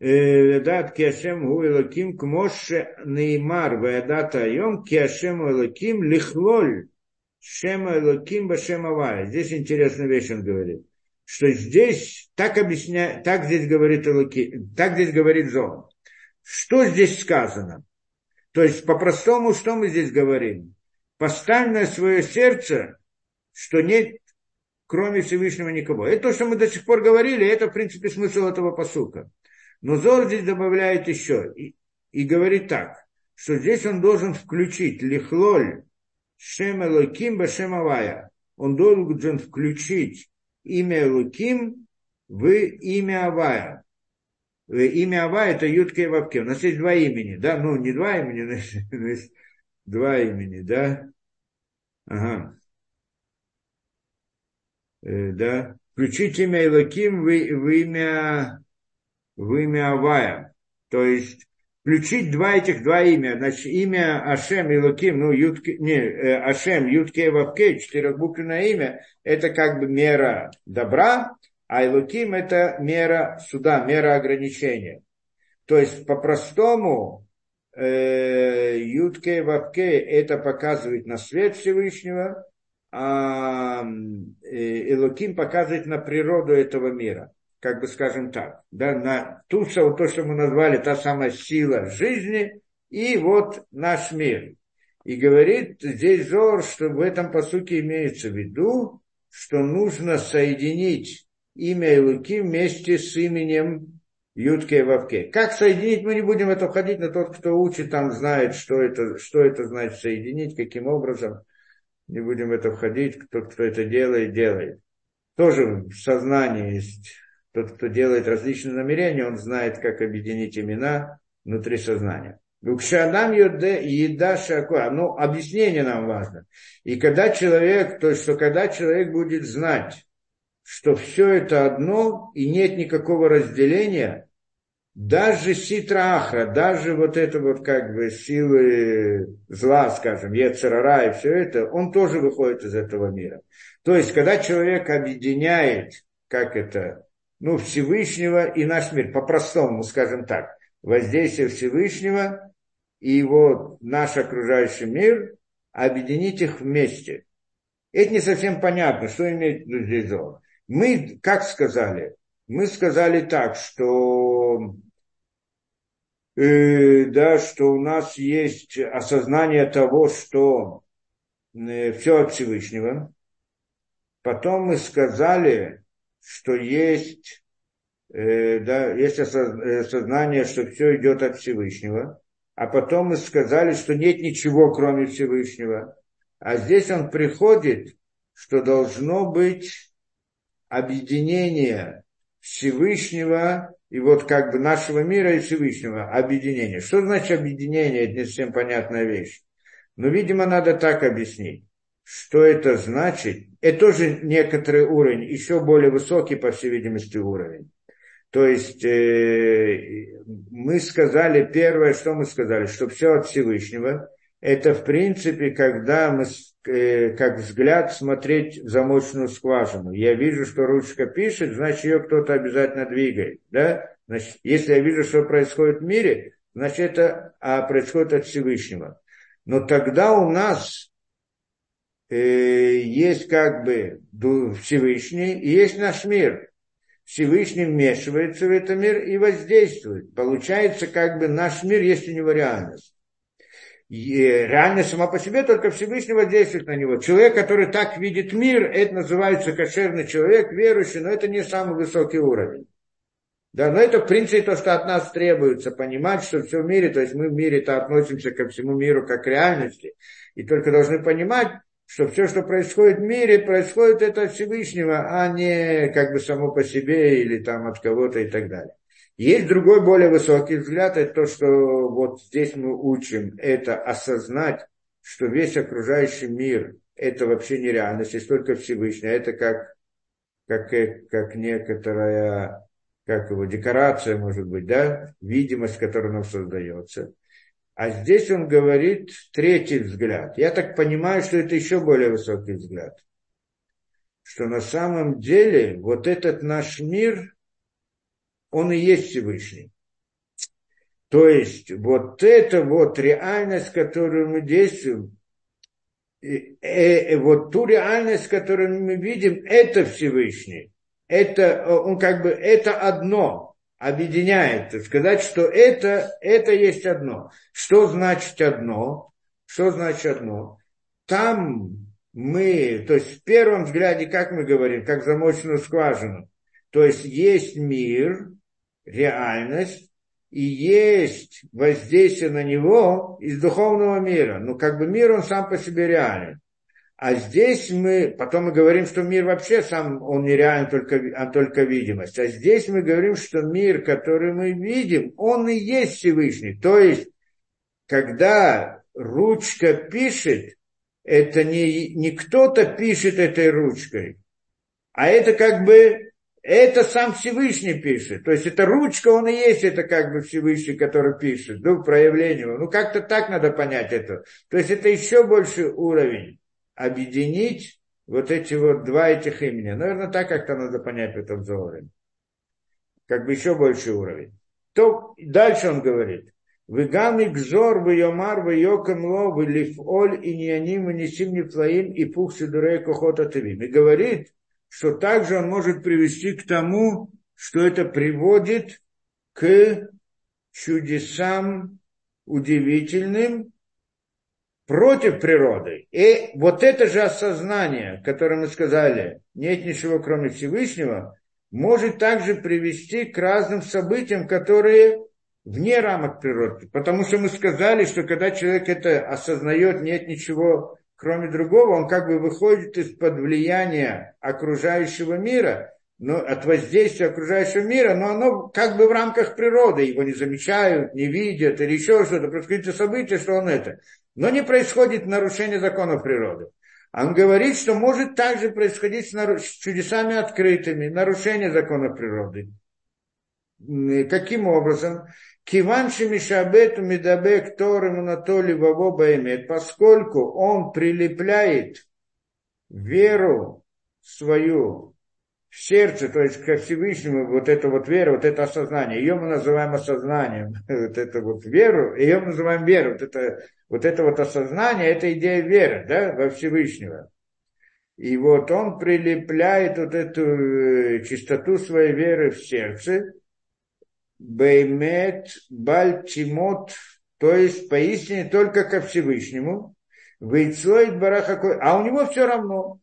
Дат киашем гу элаким кмоше неймар ваядата айом киашем элаким лихлоль шема элаким башем авая. Здесь интересная вещь он говорит, что здесь так объясняет, так здесь говорит Элаки, так здесь говорит Зор. Что здесь сказано? То есть по-простому, что мы здесь говорим? Поставь на свое сердце, что нет кроме Всевышнего никого. Это то, что мы до сих пор говорили, это, в принципе, смысл этого посука. Но Зор здесь добавляет еще. и говорит так, что здесь он должен включить лихлоль Шем Элоким Башем. Он должен включить имя Элоким в имя Авая. Имя Авая это Ютка и Вапке. У нас есть два имени, да? Ну, не два имени, но есть два имени, да? Ага. Э, да? Включить имя Элоким в, в имя в имя Авая. То есть включить два этих два имя. Значит, имя Ашем и Луким, ну, Ютке, не, э, Ашем, Ютке, Вавке, четырехбуквенное имя, это как бы мера добра, а Илуким это мера суда, мера ограничения. То есть, по-простому, Ютке, Вавке это показывает на свет Всевышнего, а Илуким показывает на природу этого мира как бы скажем так, да, на ту, то, что мы назвали, та самая сила жизни, и вот наш мир. И говорит здесь Зор, что в этом посуке имеется в виду, что нужно соединить имя Илуки вместе с именем Ютке и Вавке. Как соединить, мы не будем в это входить, но тот, кто учит, там знает, что это, что это значит соединить, каким образом. Не будем в это входить, тот, кто это делает, делает. Тоже в сознании есть тот, кто делает различные намерения, он знает, как объединить имена внутри сознания. Гукшадам еда шакуа. Ну, объяснение нам важно. И когда человек, то есть, что когда человек будет знать, что все это одно и нет никакого разделения, даже ситра ахра, даже вот это вот как бы силы зла, скажем, ецерара и все это, он тоже выходит из этого мира. То есть, когда человек объединяет, как это, ну, Всевышнего и наш мир, по-простому, скажем так, воздействие Всевышнего и его наш окружающий мир, объединить их вместе. Это не совсем понятно, что имеет здесь Зор. Мы, как сказали, мы сказали так, что, э, да, что у нас есть осознание того, что э, все от Всевышнего. Потом мы сказали, что есть, э, да, есть осознание, что все идет от Всевышнего, а потом мы сказали, что нет ничего, кроме Всевышнего. А здесь он приходит, что должно быть объединение Всевышнего и вот как бы нашего мира и Всевышнего, объединение. Что значит объединение? Это не совсем понятная вещь. Но, видимо, надо так объяснить. Что это значит? Это тоже некоторый уровень, еще более высокий, по всей видимости, уровень. То есть э, мы сказали, первое, что мы сказали, что все от Всевышнего, это в принципе, когда мы э, как взгляд смотреть в замочную скважину. Я вижу, что ручка пишет, значит ее кто-то обязательно двигает. Да? Значит, если я вижу, что происходит в мире, значит это а, происходит от Всевышнего. Но тогда у нас Э, есть как бы Всевышний и есть наш мир. Всевышний вмешивается в этот мир и воздействует. Получается, как бы наш мир есть у него реальность. Сама по себе только Всевышний воздействует на него. Человек, который так видит мир, это называется кошерный человек, верующий, но это не самый высокий уровень. Да, но это в принципе то, что от нас требуется, понимать, что все в мире, то есть мы в мире-то относимся ко всему миру как к реальности. И только должны понимать, что все, что происходит в мире, происходит это от Всевышнего, а не как бы само по себе или там от кого-то и так далее. Есть другой более высокий взгляд, это то, что вот здесь мы учим, это осознать, что весь окружающий мир это вообще нереальность, есть только Всевышний, а это как, как, как некоторая как его, декорация, может быть, да, видимость, которая нам создается. А здесь он говорит третий взгляд. Я так понимаю, что это еще более высокий взгляд. Что на самом деле вот этот наш мир, он и есть Всевышний. То есть вот эта вот реальность, которую мы действуем, э, э, вот ту реальность, которую мы видим, это Всевышний. Это, он как бы, это одно объединяет, сказать, что это, это есть одно. Что значит одно? Что значит одно? Там мы, то есть в первом взгляде, как мы говорим, как замочную скважину, то есть есть мир, реальность, и есть воздействие на него из духовного мира. Ну, как бы мир, он сам по себе реален. А здесь мы, потом мы говорим, что мир вообще сам, он нереален, только, а только видимость. А здесь мы говорим, что мир, который мы видим, он и есть Всевышний. То есть, когда ручка пишет, это не, не кто-то пишет этой ручкой, а это как бы, это сам Всевышний пишет. То есть это ручка, он и есть, это как бы Всевышний, который пишет, дух проявления. Ну, как-то так надо понять это. То есть это еще больше уровень объединить вот эти вот два этих имени. Наверное, так как-то надо понять в этом зооре. Как бы еще больше уровень. То дальше он говорит. Вегам и гзор, вы йомар, вы йокам ло, вы лифоль, и нианим, и несим нефлаим, и пух сидурей кохота тывим. И говорит, что также он может привести к тому, что это приводит к чудесам удивительным против природы. И вот это же осознание, которое мы сказали, нет ничего кроме Всевышнего, может также привести к разным событиям, которые вне рамок природы. Потому что мы сказали, что когда человек это осознает, нет ничего кроме другого, он как бы выходит из-под влияния окружающего мира, но от воздействия окружающего мира, но оно как бы в рамках природы, его не замечают, не видят или еще что-то, происходит событие, что он это. Но не происходит нарушение законов природы. Он говорит, что может также происходить с чудесами открытыми, нарушение законов природы. Каким образом? Киванши Мишабету Медабек Торем Анатолий Ваво Баймет, поскольку он прилепляет веру свою в сердце, то есть ко Всевышнему, вот это вот вера, вот это осознание, ее мы называем осознанием, вот это вот веру, ее мы называем веру, вот это вот это вот осознание, это идея веры, да, во Всевышнего. И вот он прилепляет вот эту э, чистоту своей веры в сердце, Беймет Бальтимот, то есть поистине только ко Всевышнему, Вейцлоид Барахакой, а у него все равно.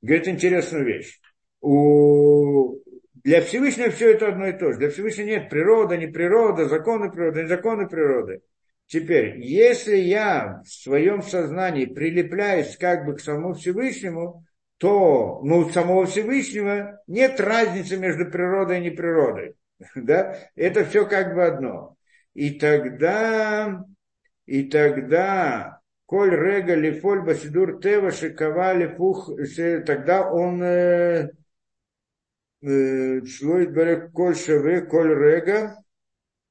Говорит интересную вещь. У... Для Всевышнего все это одно и то же. Для Всевышнего нет природа, не природа, законы природы, не законы природы. Теперь, если я в своем сознании прилепляюсь как бы к самому Всевышнему, то ну, самого Всевышнего нет разницы между природой и неприродой. да, это все как бы одно. И тогда, и тогда, коль рега лифоль басидур тева шикава лифух, тогда он э, э, шлоит берег коль шеве, коль рега,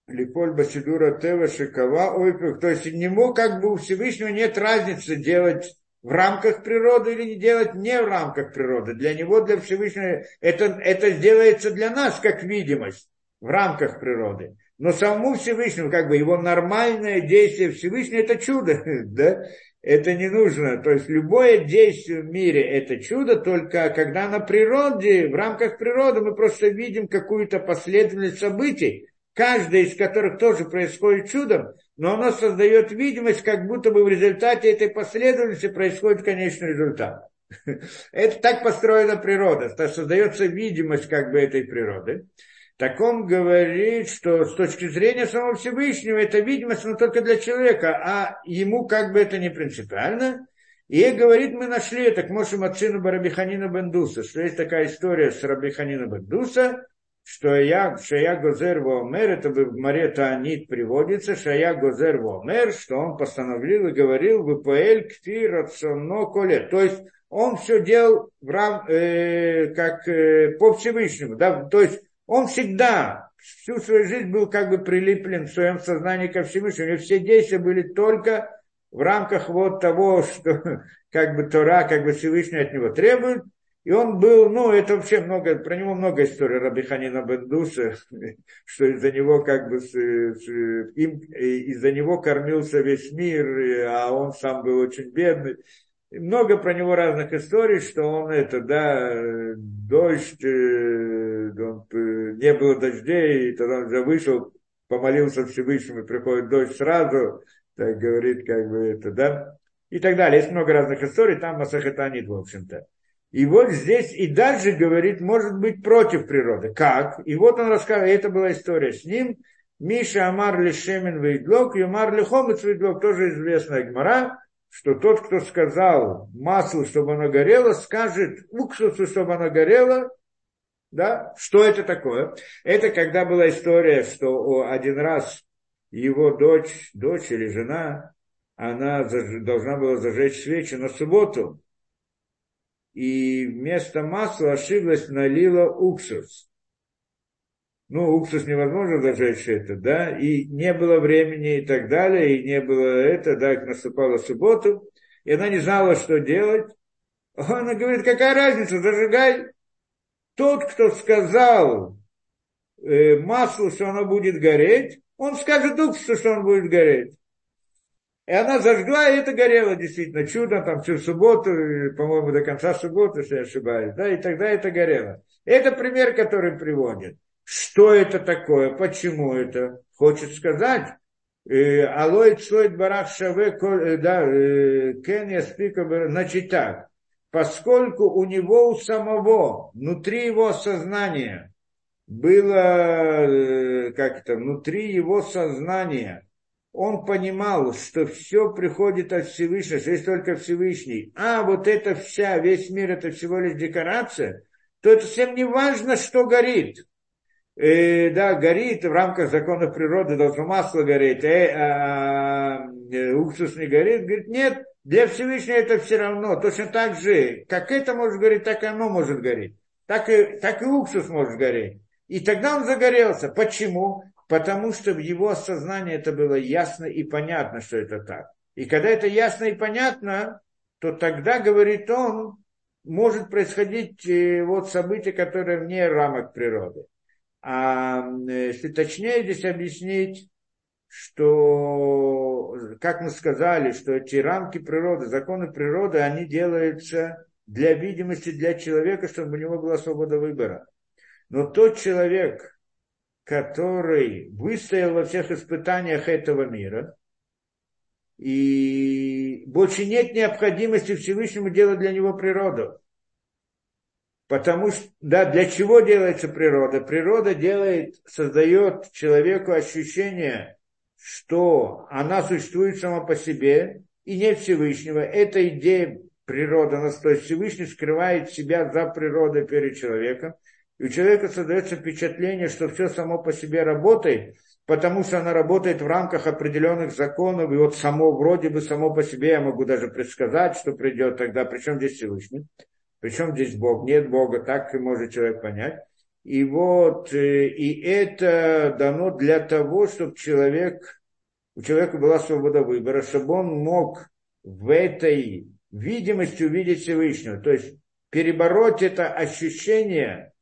лифоль басидура тева шикава, ойпех. То есть ему как бы у Всевышнего нет разницы делать в рамках природы или не делать не в рамках природы. Для него, для Всевышнего, это, это делается для нас как видимость в рамках природы. Но самому Всевышнему, как бы его нормальное действие Всевышнего, это чудо, да? Это не нужно. То есть любое действие в мире это чудо, только когда на природе, в рамках природы мы просто видим какую-то последовательность событий, каждая из которых тоже происходит чудом, но оно создает видимость, как будто бы в результате этой последовательности происходит конечный результат. Это так построена природа, создается видимость как бы этой природы. Так он говорит, что с точки зрения самого Всевышнего это видимость, но только для человека, а ему как бы это не принципиально. И говорит, мы нашли это к Моше Мацину Барабиханина Бендуса, что есть такая история с Рабиханина Бендуса, что я, Шая Гозер Вомер, это в Маре Таанит приводится, Шая Гозер Вомер, что он постановил и говорил, Впл Кфи Рацоно Коле. То есть он все делал в рам, э, как э, по Всевышнему, да, то есть он всегда, всю свою жизнь был как бы прилеплен в своем сознании ко Всевышнему. И все действия были только в рамках вот того, что как бы Тора, как бы Всевышний от него требует. И он был, ну, это вообще много, про него много историй Рабиханина Бендуса, что из-за него как бы из-за него кормился весь мир, а он сам был очень бедный. Много про него разных историй, что он это, да, дождь, э, он, э, не было дождей, и тогда он уже вышел, помолился Всевышнему, приходит дождь сразу, так говорит, как бы это, да, и так далее. Есть много разных историй, там Масахатанит, в общем-то. И вот здесь и дальше говорит, может быть против природы. Как? И вот он рассказывает, это была история с ним, Миша Амар Лишемен Вейдлок, Юмар Лихомец Вейдлок, тоже известная гмара, что тот, кто сказал маслу, чтобы оно горело, скажет уксусу, чтобы оно горело, да? Что это такое? Это когда была история, что один раз его дочь, дочь или жена, она должна была зажечь свечи на субботу, и вместо масла ошиблась, налила уксус. Ну, уксус невозможно зажечь это, да, и не было времени и так далее, и не было это, да, наступала субботу, и она не знала, что делать. Она говорит, какая разница, зажигай. Тот, кто сказал э, маслу, что оно будет гореть, он скажет уксусу, что он будет гореть. И она зажгла, и это горело действительно чудо, там всю субботу, по-моему, до конца субботы, если я ошибаюсь, да, и тогда это горело. Это пример, который приводит. Что это такое, почему это? Хочет сказать, э, Алой Цойд Барах Шаве, э, э, Кен Яспика, значит так, поскольку у него у самого, внутри его сознания, было, как это, внутри его сознания, он понимал, что все приходит от Всевышнего, что есть только Всевышний, а вот это вся, весь мир это всего лишь декорация, то это совсем не важно, что горит. Э, да, горит в рамках закона природы, должно масло гореть, э, а, э, уксус не горит. Говорит, нет, для Всевышнего это все равно. Точно так же, как это может гореть, так и оно может гореть. Так и, так и уксус может гореть. И тогда он загорелся. Почему? Потому что в его сознании это было ясно и понятно, что это так. И когда это ясно и понятно, то тогда, говорит он, может происходить э, вот событие, которое вне рамок природы. А э, если точнее здесь объяснить, что, как мы сказали, что эти рамки природы, законы природы, они делаются для видимости для человека, чтобы у него была свобода выбора. Но тот человек, который выстоял во всех испытаниях этого мира, и больше нет необходимости Всевышнему делать для него природу. Потому что, да, для чего делается природа? Природа делает, создает человеку ощущение, что она существует сама по себе и нет Всевышнего. Эта идея природы, она, то есть Всевышний скрывает себя за природой перед человеком. И у человека создается впечатление, что все само по себе работает, потому что она работает в рамках определенных законов, и вот само, вроде бы само по себе я могу даже предсказать, что придет тогда, причем здесь Всевышний. Причем здесь Бог? Нет Бога, так и может человек понять. И вот, э, и это дано для того, чтобы человек, у человека была свобода выбора, чтобы он мог в этой видимости увидеть Всевышнего. То есть перебороть это ощущение,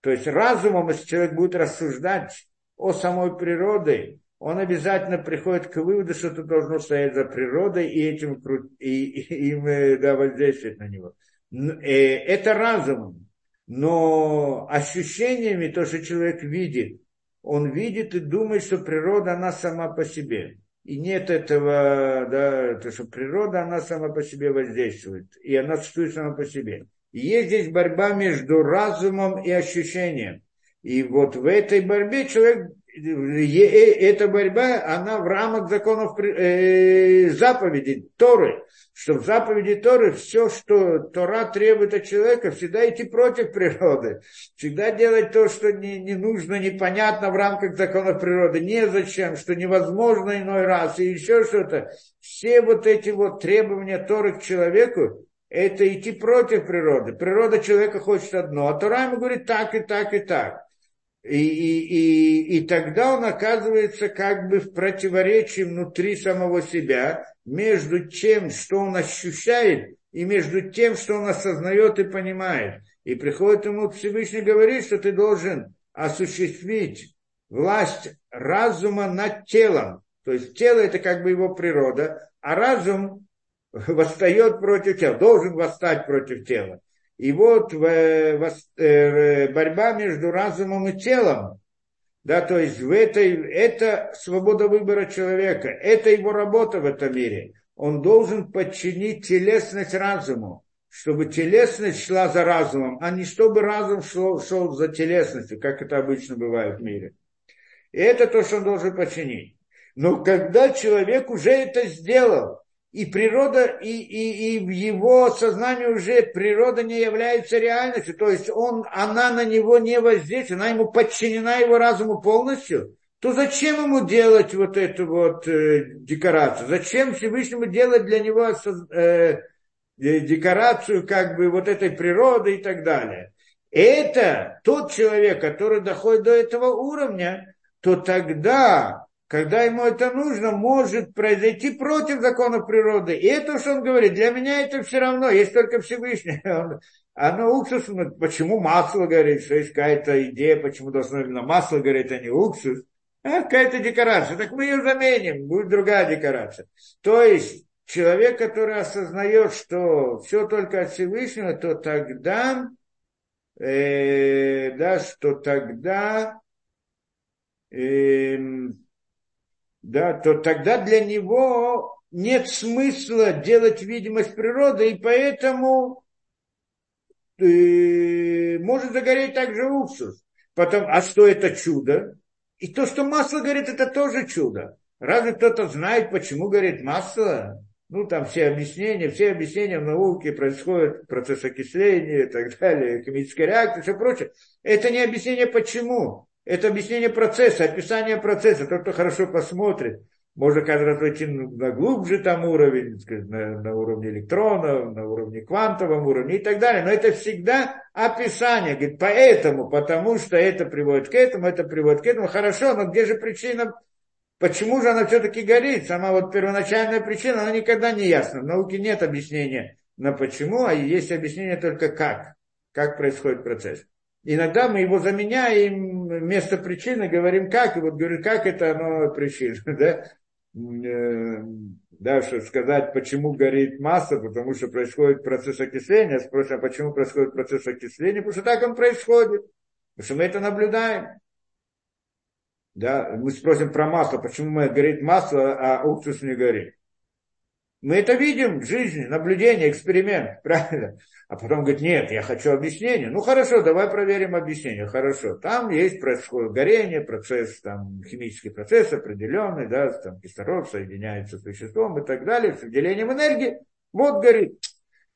то есть разумом, если человек будет рассуждать о самой природе, он обязательно приходит к выводу, что это должно стоять за природой и этим и, и, им э, да, воздействовать на него. Э, это разумом, но ощущениями то, что человек видит, он видит и думает, что природа, она сама по себе. И нет этого, да, то, что природа, она сама по себе воздействует, и она существует сама по себе. И есть здесь борьба между разумом и ощущением. И вот в этой борьбе человек эта борьба, она в рамках законов э, заповедей Торы, что в заповеди Торы все, что Тора требует от человека, всегда идти против природы, всегда делать то, что не, не нужно, непонятно в рамках законов природы, незачем, что невозможно иной раз, и еще что-то. Все вот эти вот требования Торы к человеку, это идти против природы. Природа человека хочет одно, а Тора ему говорит так и так и так. И, и, и, и тогда он оказывается как бы в противоречии внутри самого себя между тем, что он ощущает, и между тем, что он осознает и понимает. И приходит ему Всевышний говорит, что ты должен осуществить власть разума над телом. То есть тело это как бы его природа, а разум восстает против тела, должен восстать против тела. И вот э, борьба между разумом и телом, да, то есть в этой, это свобода выбора человека, это его работа в этом мире. Он должен подчинить телесность разуму, чтобы телесность шла за разумом, а не чтобы разум шел, шел за телесностью, как это обычно бывает в мире. И это то, что он должен починить. Но когда человек уже это сделал, и природа, и, и, и в его сознании уже природа не является реальностью, то есть он, она на него не воздействует, она ему подчинена его разуму полностью, то зачем ему делать вот эту вот э, декорацию? Зачем Всевышнему делать для него э, э, декорацию как бы вот этой природы и так далее? Это тот человек, который доходит до этого уровня, то тогда когда ему это нужно, может произойти против законов природы. И это, что он говорит, для меня это все равно, есть только Всевышний. Он, оно уксус, почему масло горит, что есть какая-то идея, почему должно именно масло гореть, а не уксус. А какая-то декорация. Так мы ее заменим, будет другая декорация. То есть человек, который осознает, что все только от Всевышнего, то тогда, э, да, что тогда э, да, то тогда для него нет смысла делать видимость природы, и поэтому э, может загореть также уксус. Потом, а что это чудо? И то, что масло горит, это тоже чудо. Разве кто-то знает, почему горит масло? Ну, там все объяснения, все объяснения в науке происходят, процесс окисления и так далее, химическая реакция, все прочее. Это не объяснение почему. Это объяснение процесса, описание процесса. Тот, кто хорошо посмотрит, можно каждый раз войти на глубже там уровень, сказать, на, на уровне электронов, на уровне квантовом уровне и так далее. Но это всегда описание. Говорит, поэтому, потому что это приводит к этому, это приводит к этому. Хорошо, но где же причина? Почему же она все-таки горит? Сама вот первоначальная причина, она никогда не ясна. В науке нет объяснения на почему, а есть объяснение только как. Как происходит процесс. Иногда мы его заменяем вместо причины, говорим как, и вот говорю, как это оно причина, да? Э, да, что сказать, почему горит масса, потому что происходит процесс окисления, спросим, а почему происходит процесс окисления, потому что так он происходит, потому что мы это наблюдаем. Да, мы спросим про масло, почему мы горит масло, а уксус не горит. Мы это видим в жизни, наблюдение, эксперимент, правильно? А потом говорит, нет, я хочу объяснение. Ну хорошо, давай проверим объяснение. Хорошо, там есть происходит горение, процесс, там, химический процесс определенный, да, там кислород соединяется с веществом и так далее, с выделением энергии. Вот горит.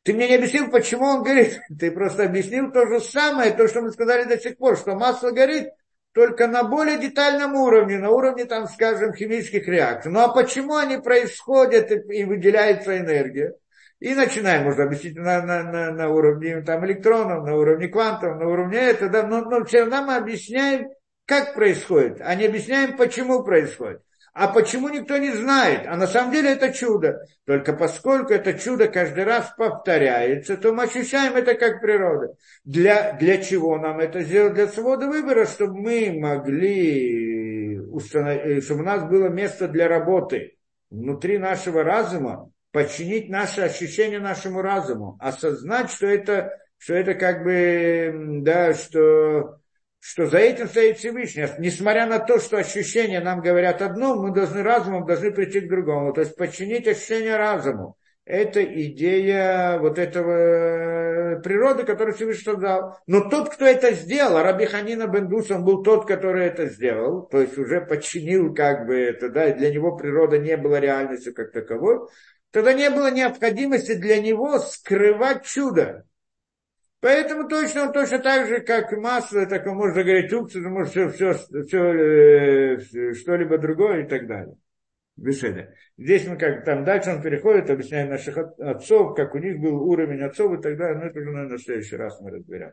Ты мне не объяснил, почему он горит. Ты просто объяснил то же самое, то, что мы сказали до сих пор, что масло горит, только на более детальном уровне, на уровне, там, скажем, химических реакций. Ну а почему они происходят и выделяется энергия? И начинаем, можно объяснить на, на, на, на уровне там, электронов, на уровне квантов, на уровне этого, да, но, но все равно мы объясняем, как происходит, а не объясняем, почему происходит. А почему никто не знает? А на самом деле это чудо. Только поскольку это чудо каждый раз повторяется, то мы ощущаем это как природа. Для, для чего нам это сделать? Для свода выбора, чтобы мы могли установить, э, чтобы у нас было место для работы внутри нашего разума, подчинить наше ощущение нашему разуму, осознать, что это, что это как бы, да, что что за этим стоит Всевышний. Несмотря на то, что ощущения нам говорят одно, мы должны разумом должны прийти к другому. То есть подчинить ощущение разуму. Это идея вот этого э, природы, которую Всевышний создал. Но тот, кто это сделал, Раби Ханина Бендус, он был тот, который это сделал, то есть уже подчинил как бы это, да, для него природа не была реальностью как таковой, тогда не было необходимости для него скрывать чудо. Поэтому точно он точно так же, как масло, так он может загореть уксус, может все, все, все, э, что-либо другое и так далее. Беседа. Здесь мы как там дальше он переходит, объясняет наших отцов, как у них был уровень отцов и так далее, но это уже, наверное, в следующий раз мы разберем.